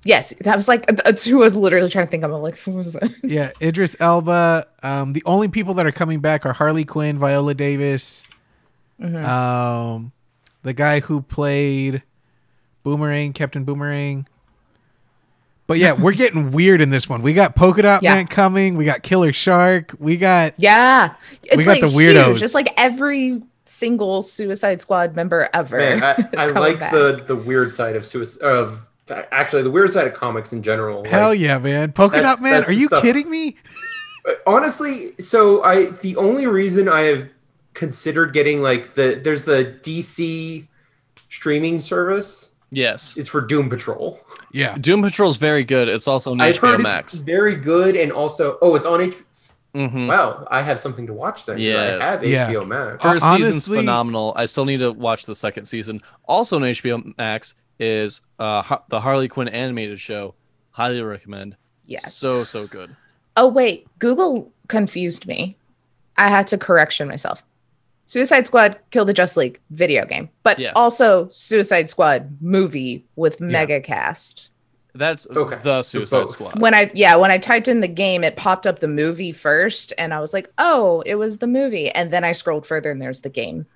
Yes, that was like that's who I was literally trying to think. of. I'm like, *laughs* who was it?
Yeah, Idris Elba. Um, the only people that are coming back are Harley Quinn, Viola Davis,
Mhm.
um, the guy who played Boomerang, Captain Boomerang. But yeah, we're getting *laughs* weird in this one. We got Polka Dot
Yeah.
Man coming. We got Killer Shark. We got
Yeah, it's
We got
like
the weirdos.
Huge. It's like every single Suicide Squad member ever.
Man, I, *laughs*
is
I like
back.
the the weird side of suicide of actually the weird side of comics in general.
hell
Like,
yeah, man. Polka Dot Man. Are you
stuff.
kidding me? *laughs*
honestly so i the only reason i have considered getting like the there's the dc streaming service
Yes.
is for doom patrol
Yeah.
Doom Patrol is very good. It's also on
i've
HBO
heard
Max.
it's very good and also oh it's on h
hmm
wow i have something to watch then 'cause
Yes.
i have
Yeah.
hbo max
Uh,
First season's
honestly-
phenomenal. I still need to watch the second season. Also on HBO Max is uh, Har- the Harley Quinn animated show. Highly recommend.
yes.
So so good.
oh wait, Google confused me. I had to correction myself. Suicide Squad Kill the Just League video game, but
Yes.
also Suicide Squad movie with
Yeah.
mega cast.
That's
Okay,
the Suicide. Squad.
When I yeah, when I typed in the game, it popped up the movie first, and I was like, oh, it was the movie, and then I scrolled further, and there's the game.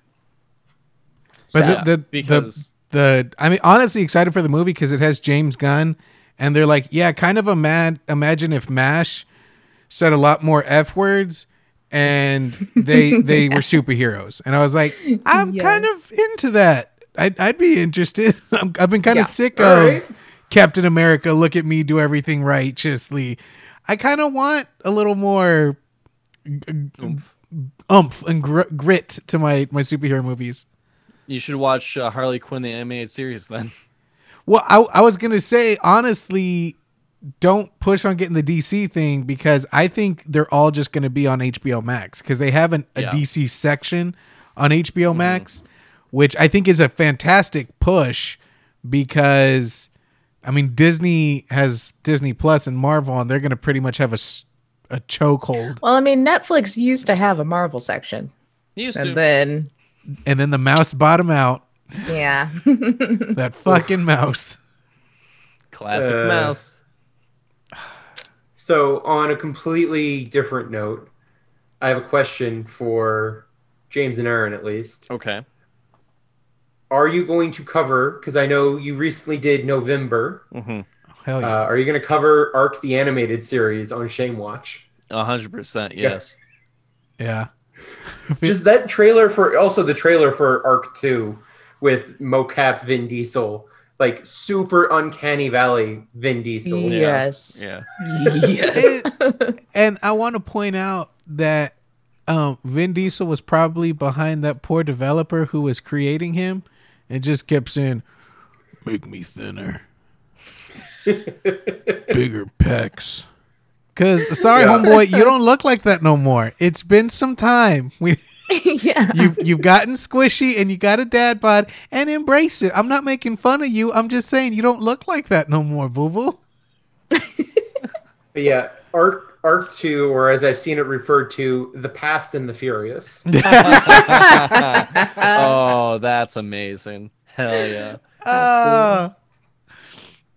But
So-
the, the,
because
the I mean honestly excited for the movie because it has James Gunn and they're like yeah kind of a mad imagine if Mash said a lot more f words and *laughs* they they were superheroes and I was like I'm
Yeah.
kind of into that I'd, I'd be interested *laughs* I'm, I've been kind of sick of
right.
Captain America look at me do everything righteously I kind of want a little more
oomph.
umph and gr- grit to my my superhero movies
you should watch uh, Harley Quinn the animated series then.
Well, I, I was gonna say honestly, don't push on getting the DC thing because I think they're all just gonna be on HBO Max because they have an, a
Yeah.
DC section on HBO Max, which I think is a fantastic push because I mean Disney has Disney Plus and Marvel and they're gonna pretty much have a a chokehold,
Well, I mean, Netflix used to have a Marvel section,
Used
and
to.
then
and then the mouse bottom out.
yeah, *laughs*
That fucking mouse.
Classic
Uh,
mouse.
So on a completely different note i have a question for james and aaron at least
Okay.
are you going to cover because i know you recently did november
Mm-hmm.
Hell
uh,
yeah.
are you going to cover ark the animated series on shame watch
A hundred percent. Yes.
yeah. *laughs*
just that trailer for also the trailer for ark 2 with mocap vin diesel like super uncanny valley vin diesel
yes,
Yeah. *laughs*
yes.
And I want to point out that um, Vin Diesel was probably behind that poor developer who was creating him and just kept saying, Make me thinner, *laughs* bigger pecs. Because, sorry,
Yeah.
homeboy, you don't look like that no more. It's been some time. We *laughs*
yeah.
You've you've gotten squishy and you got a dad bod and embrace it. I'm not making fun of you. I'm just saying you don't look like that no more, boo boo.
But yeah, Ark Ark Two, or as I've seen it referred to, the Past and the Furious. *laughs* *laughs*
oh, that's amazing. Hell yeah.
Ah,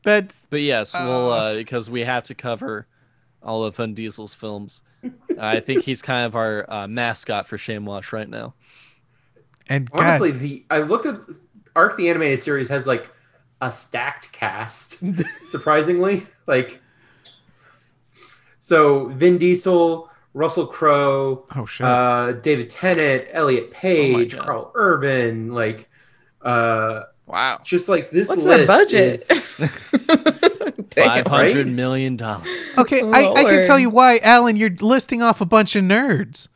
that's
But yes, we'll uh, because we have to cover all of Vin Diesel's films. I think he's kind of our uh, mascot for Shame Watch right now.
and God,
Honestly, the I looked at Ark the animated series has like a stacked cast. *laughs* surprisingly, like so Vin Diesel, Russell Crowe,
oh shit.
uh, David Tennant, Elliot Page,
God.
Karl Urban, like uh,
Wow.
just like this
What's
list
their budget?
is-
Damn. *laughs* *laughs*
Five hundred
right?
million dollars.
okay, I, I can tell you why, Alan. You're listing off a bunch of nerds.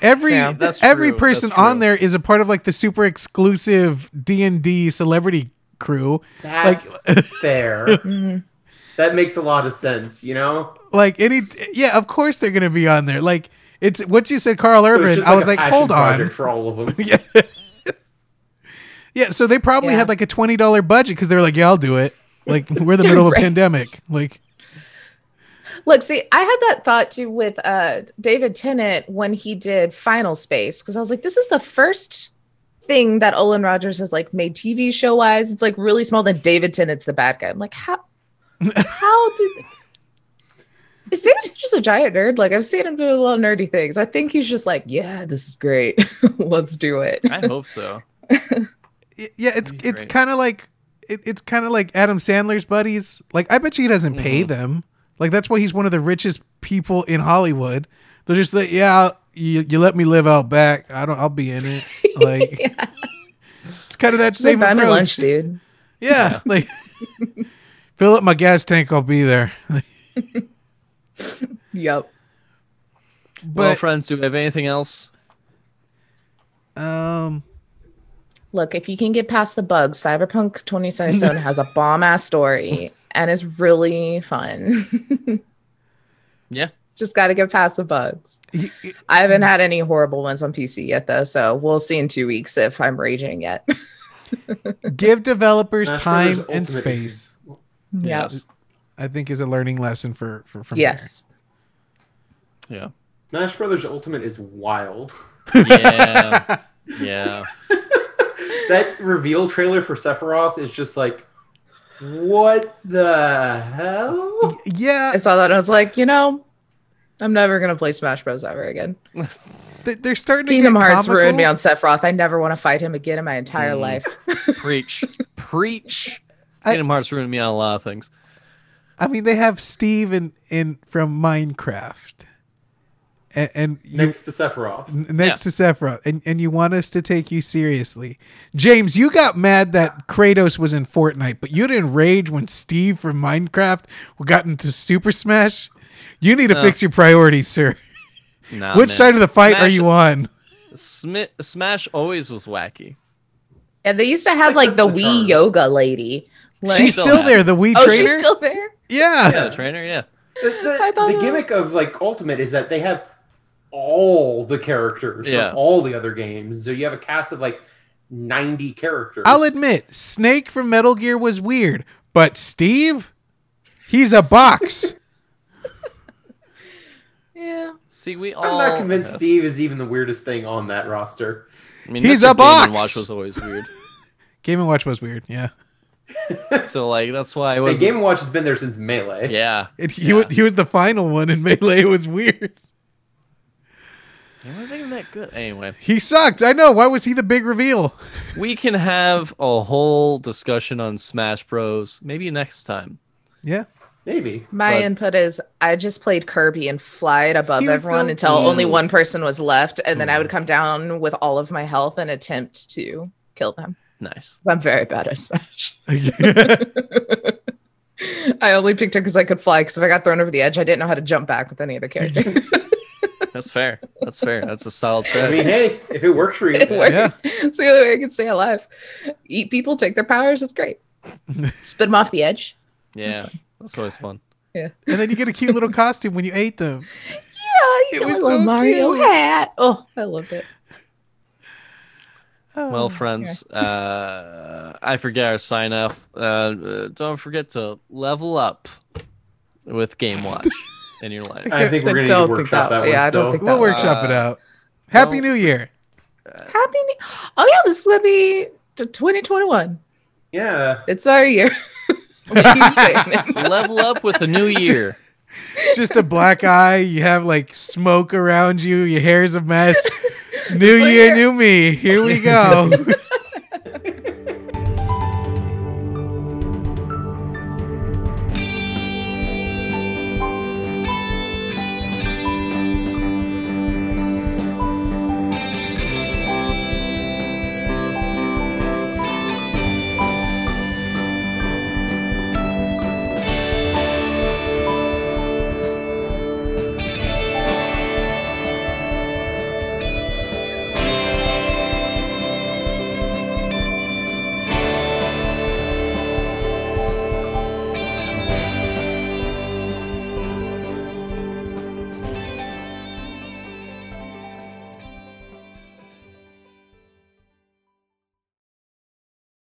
Every
Yeah.
That's
every
true,
person
that's true.
on there is a part of like the super exclusive D and D celebrity crew.
That's *laughs* fair.
Mhm.
That makes a lot of sense, you know.
Like any, yeah, of course they're gonna be on there. Like it's once you said Karl
So
Urban,
it's just
I was
a
like, hold on.
for all of them. *laughs*
yeah. *laughs* yeah, so they probably
Yeah.
had like a twenty dollar budget because they were like, "Yeah, I'll do it." Like *laughs* we're in the middle of a pandemic. Like,
Look, see, I had that thought too with uh David Tennant when he did Final Space because I was like, this is the first thing that Olan Rogers has like made TV show wise. It's like really small. Then David Tennant's the bad guy. I'm like, how? *laughs* How did? Is David Tennant just a giant nerd? Like I've seen him do a lot of nerdy things. I think he's just like, yeah, this is great. *laughs* Let's do it.
I hope so.
yeah, it's it's kind of like it, it's kind of like Adam Sandler's buddies. Like, I bet you he doesn't pay
Mhm.
them. Like that's why he's one of the richest people in Hollywood. They're just like, yeah, you, you let me live out back. I don't. I'll be in it. *laughs* Like
yeah.
it's kind of that
Just like,
same
buy me
approach.
lunch, dude.
Yeah, *laughs* like fill up my gas tank. I'll be there. *laughs*
Yep.
well, friends, do we have anything else?
um,
Look, if you can get past the bugs, Cyberpunk 2077 has a bomb ass story *laughs* and is really fun. *laughs*
Yeah.
Just got to get past the bugs. I haven't had any horrible ones on PC yet, though. So we'll see in two weeks if I'm raging yet. *laughs*
give developers
Smash
time and space.
yeah.
Yes.
I think is a learning lesson for for from
Yes.
Yeah.
Smash Brothers Ultimate is wild.
Yeah. yeah.
That reveal trailer for Sephiroth is just like, what the hell?
Yeah,
I saw that. And I was like, you know, I'm never going to play Smash Bros. ever again.
they- they're starting
Kingdom
to get
Hearts ruined me on Sephiroth. I never want to fight him again in my entire
Mm.
life. *laughs* *laughs*
Preach. Preach.
I-
Kingdom Hearts ruined me on a lot of things.
I mean, they have Steve in in from Minecraft, and, and you,
Next to Sephiroth.
n- next to Sephiroth, and, and you want us to take you seriously. James, you got mad that Kratos was in Fortnite, but you didn't rage when Steve from Minecraft got into Super Smash. You need to
No.
fix your priorities, sir.
Nah,
Which
man.
side of the fight are you on?
Smi- Smash always was wacky.
And they used to have
Like,
like the
that's the
Wii
charm.
yoga lady. Like,
She's
still
still there, the Wii
oh,
trainer.
she's still there?
yeah.
Yeah, the trainer. Yeah.
The, the-
I thought
the
it
gimmick of like Ultimate is that they have all the characters
Yeah.
from all the other games. So you have a cast of like 90 characters.
I'll admit, Snake from Metal Gear was weird, but Steve, he's a box. *laughs*
Yeah.
See, we all.
I'm not convinced
have-
Steve is even the weirdest thing on that roster.
I mean,
He's
Mr.
a
Game
box!
and Watch was always weird. *laughs*
Game and Watch was weird, yeah. *laughs*
so like that's why I
Hey. Game and Watch has been there since Melee.
Yeah.
And he,
Yeah.
wa- he was the final one in Melee. It was weird.
It wasn't even that good. Anyway,
He sucked. I know. Why was he the big reveal?
we can have a whole discussion on Smash Bros. Maybe next time.
Yeah.
Maybe.
My
But-
input is I just played Kirby and flied above
He
everyone
so
until only one person was left, and then I would mm. come down with all of my health and attempt to kill them.
Nice.
I'm very bad at Smash. *laughs* I only picked it because I could fly. Because if I got thrown over the edge, I didn't know how to jump back with any other character. *laughs*
That's fair. That's fair. That's a solid
I mean, hey, if it works for you.
it worked.
Yeah. *laughs*
It's the only way I can stay alive. Eat people, take their powers. It's great. *laughs* Spit them off the edge.
yeah, that's always fun.
Yeah.
and then you get a cute little costume when you ate them.
Yeah, you
It
got
was
a little
so
Mario
cute.
hat. Oh, I loved it.
Well, friends, uh, I forget our sign off. Uh, uh, don't forget to level up with Game Watch in your life.
I think we're gonna need to
Don't think
workshop
that-
that,
yeah, I don't
still.
think
we'll
that-
workshop it
Uh,
out. Happy New Year.
Happy New- Oh yeah, this is gonna be to 2021.
Yeah.
It's our year. *laughs* we keep saying it. *laughs*
level up with the new year.
Just a black *laughs* eye. You have like smoke around you. Your hair's a mess. New year, new me. Here we go.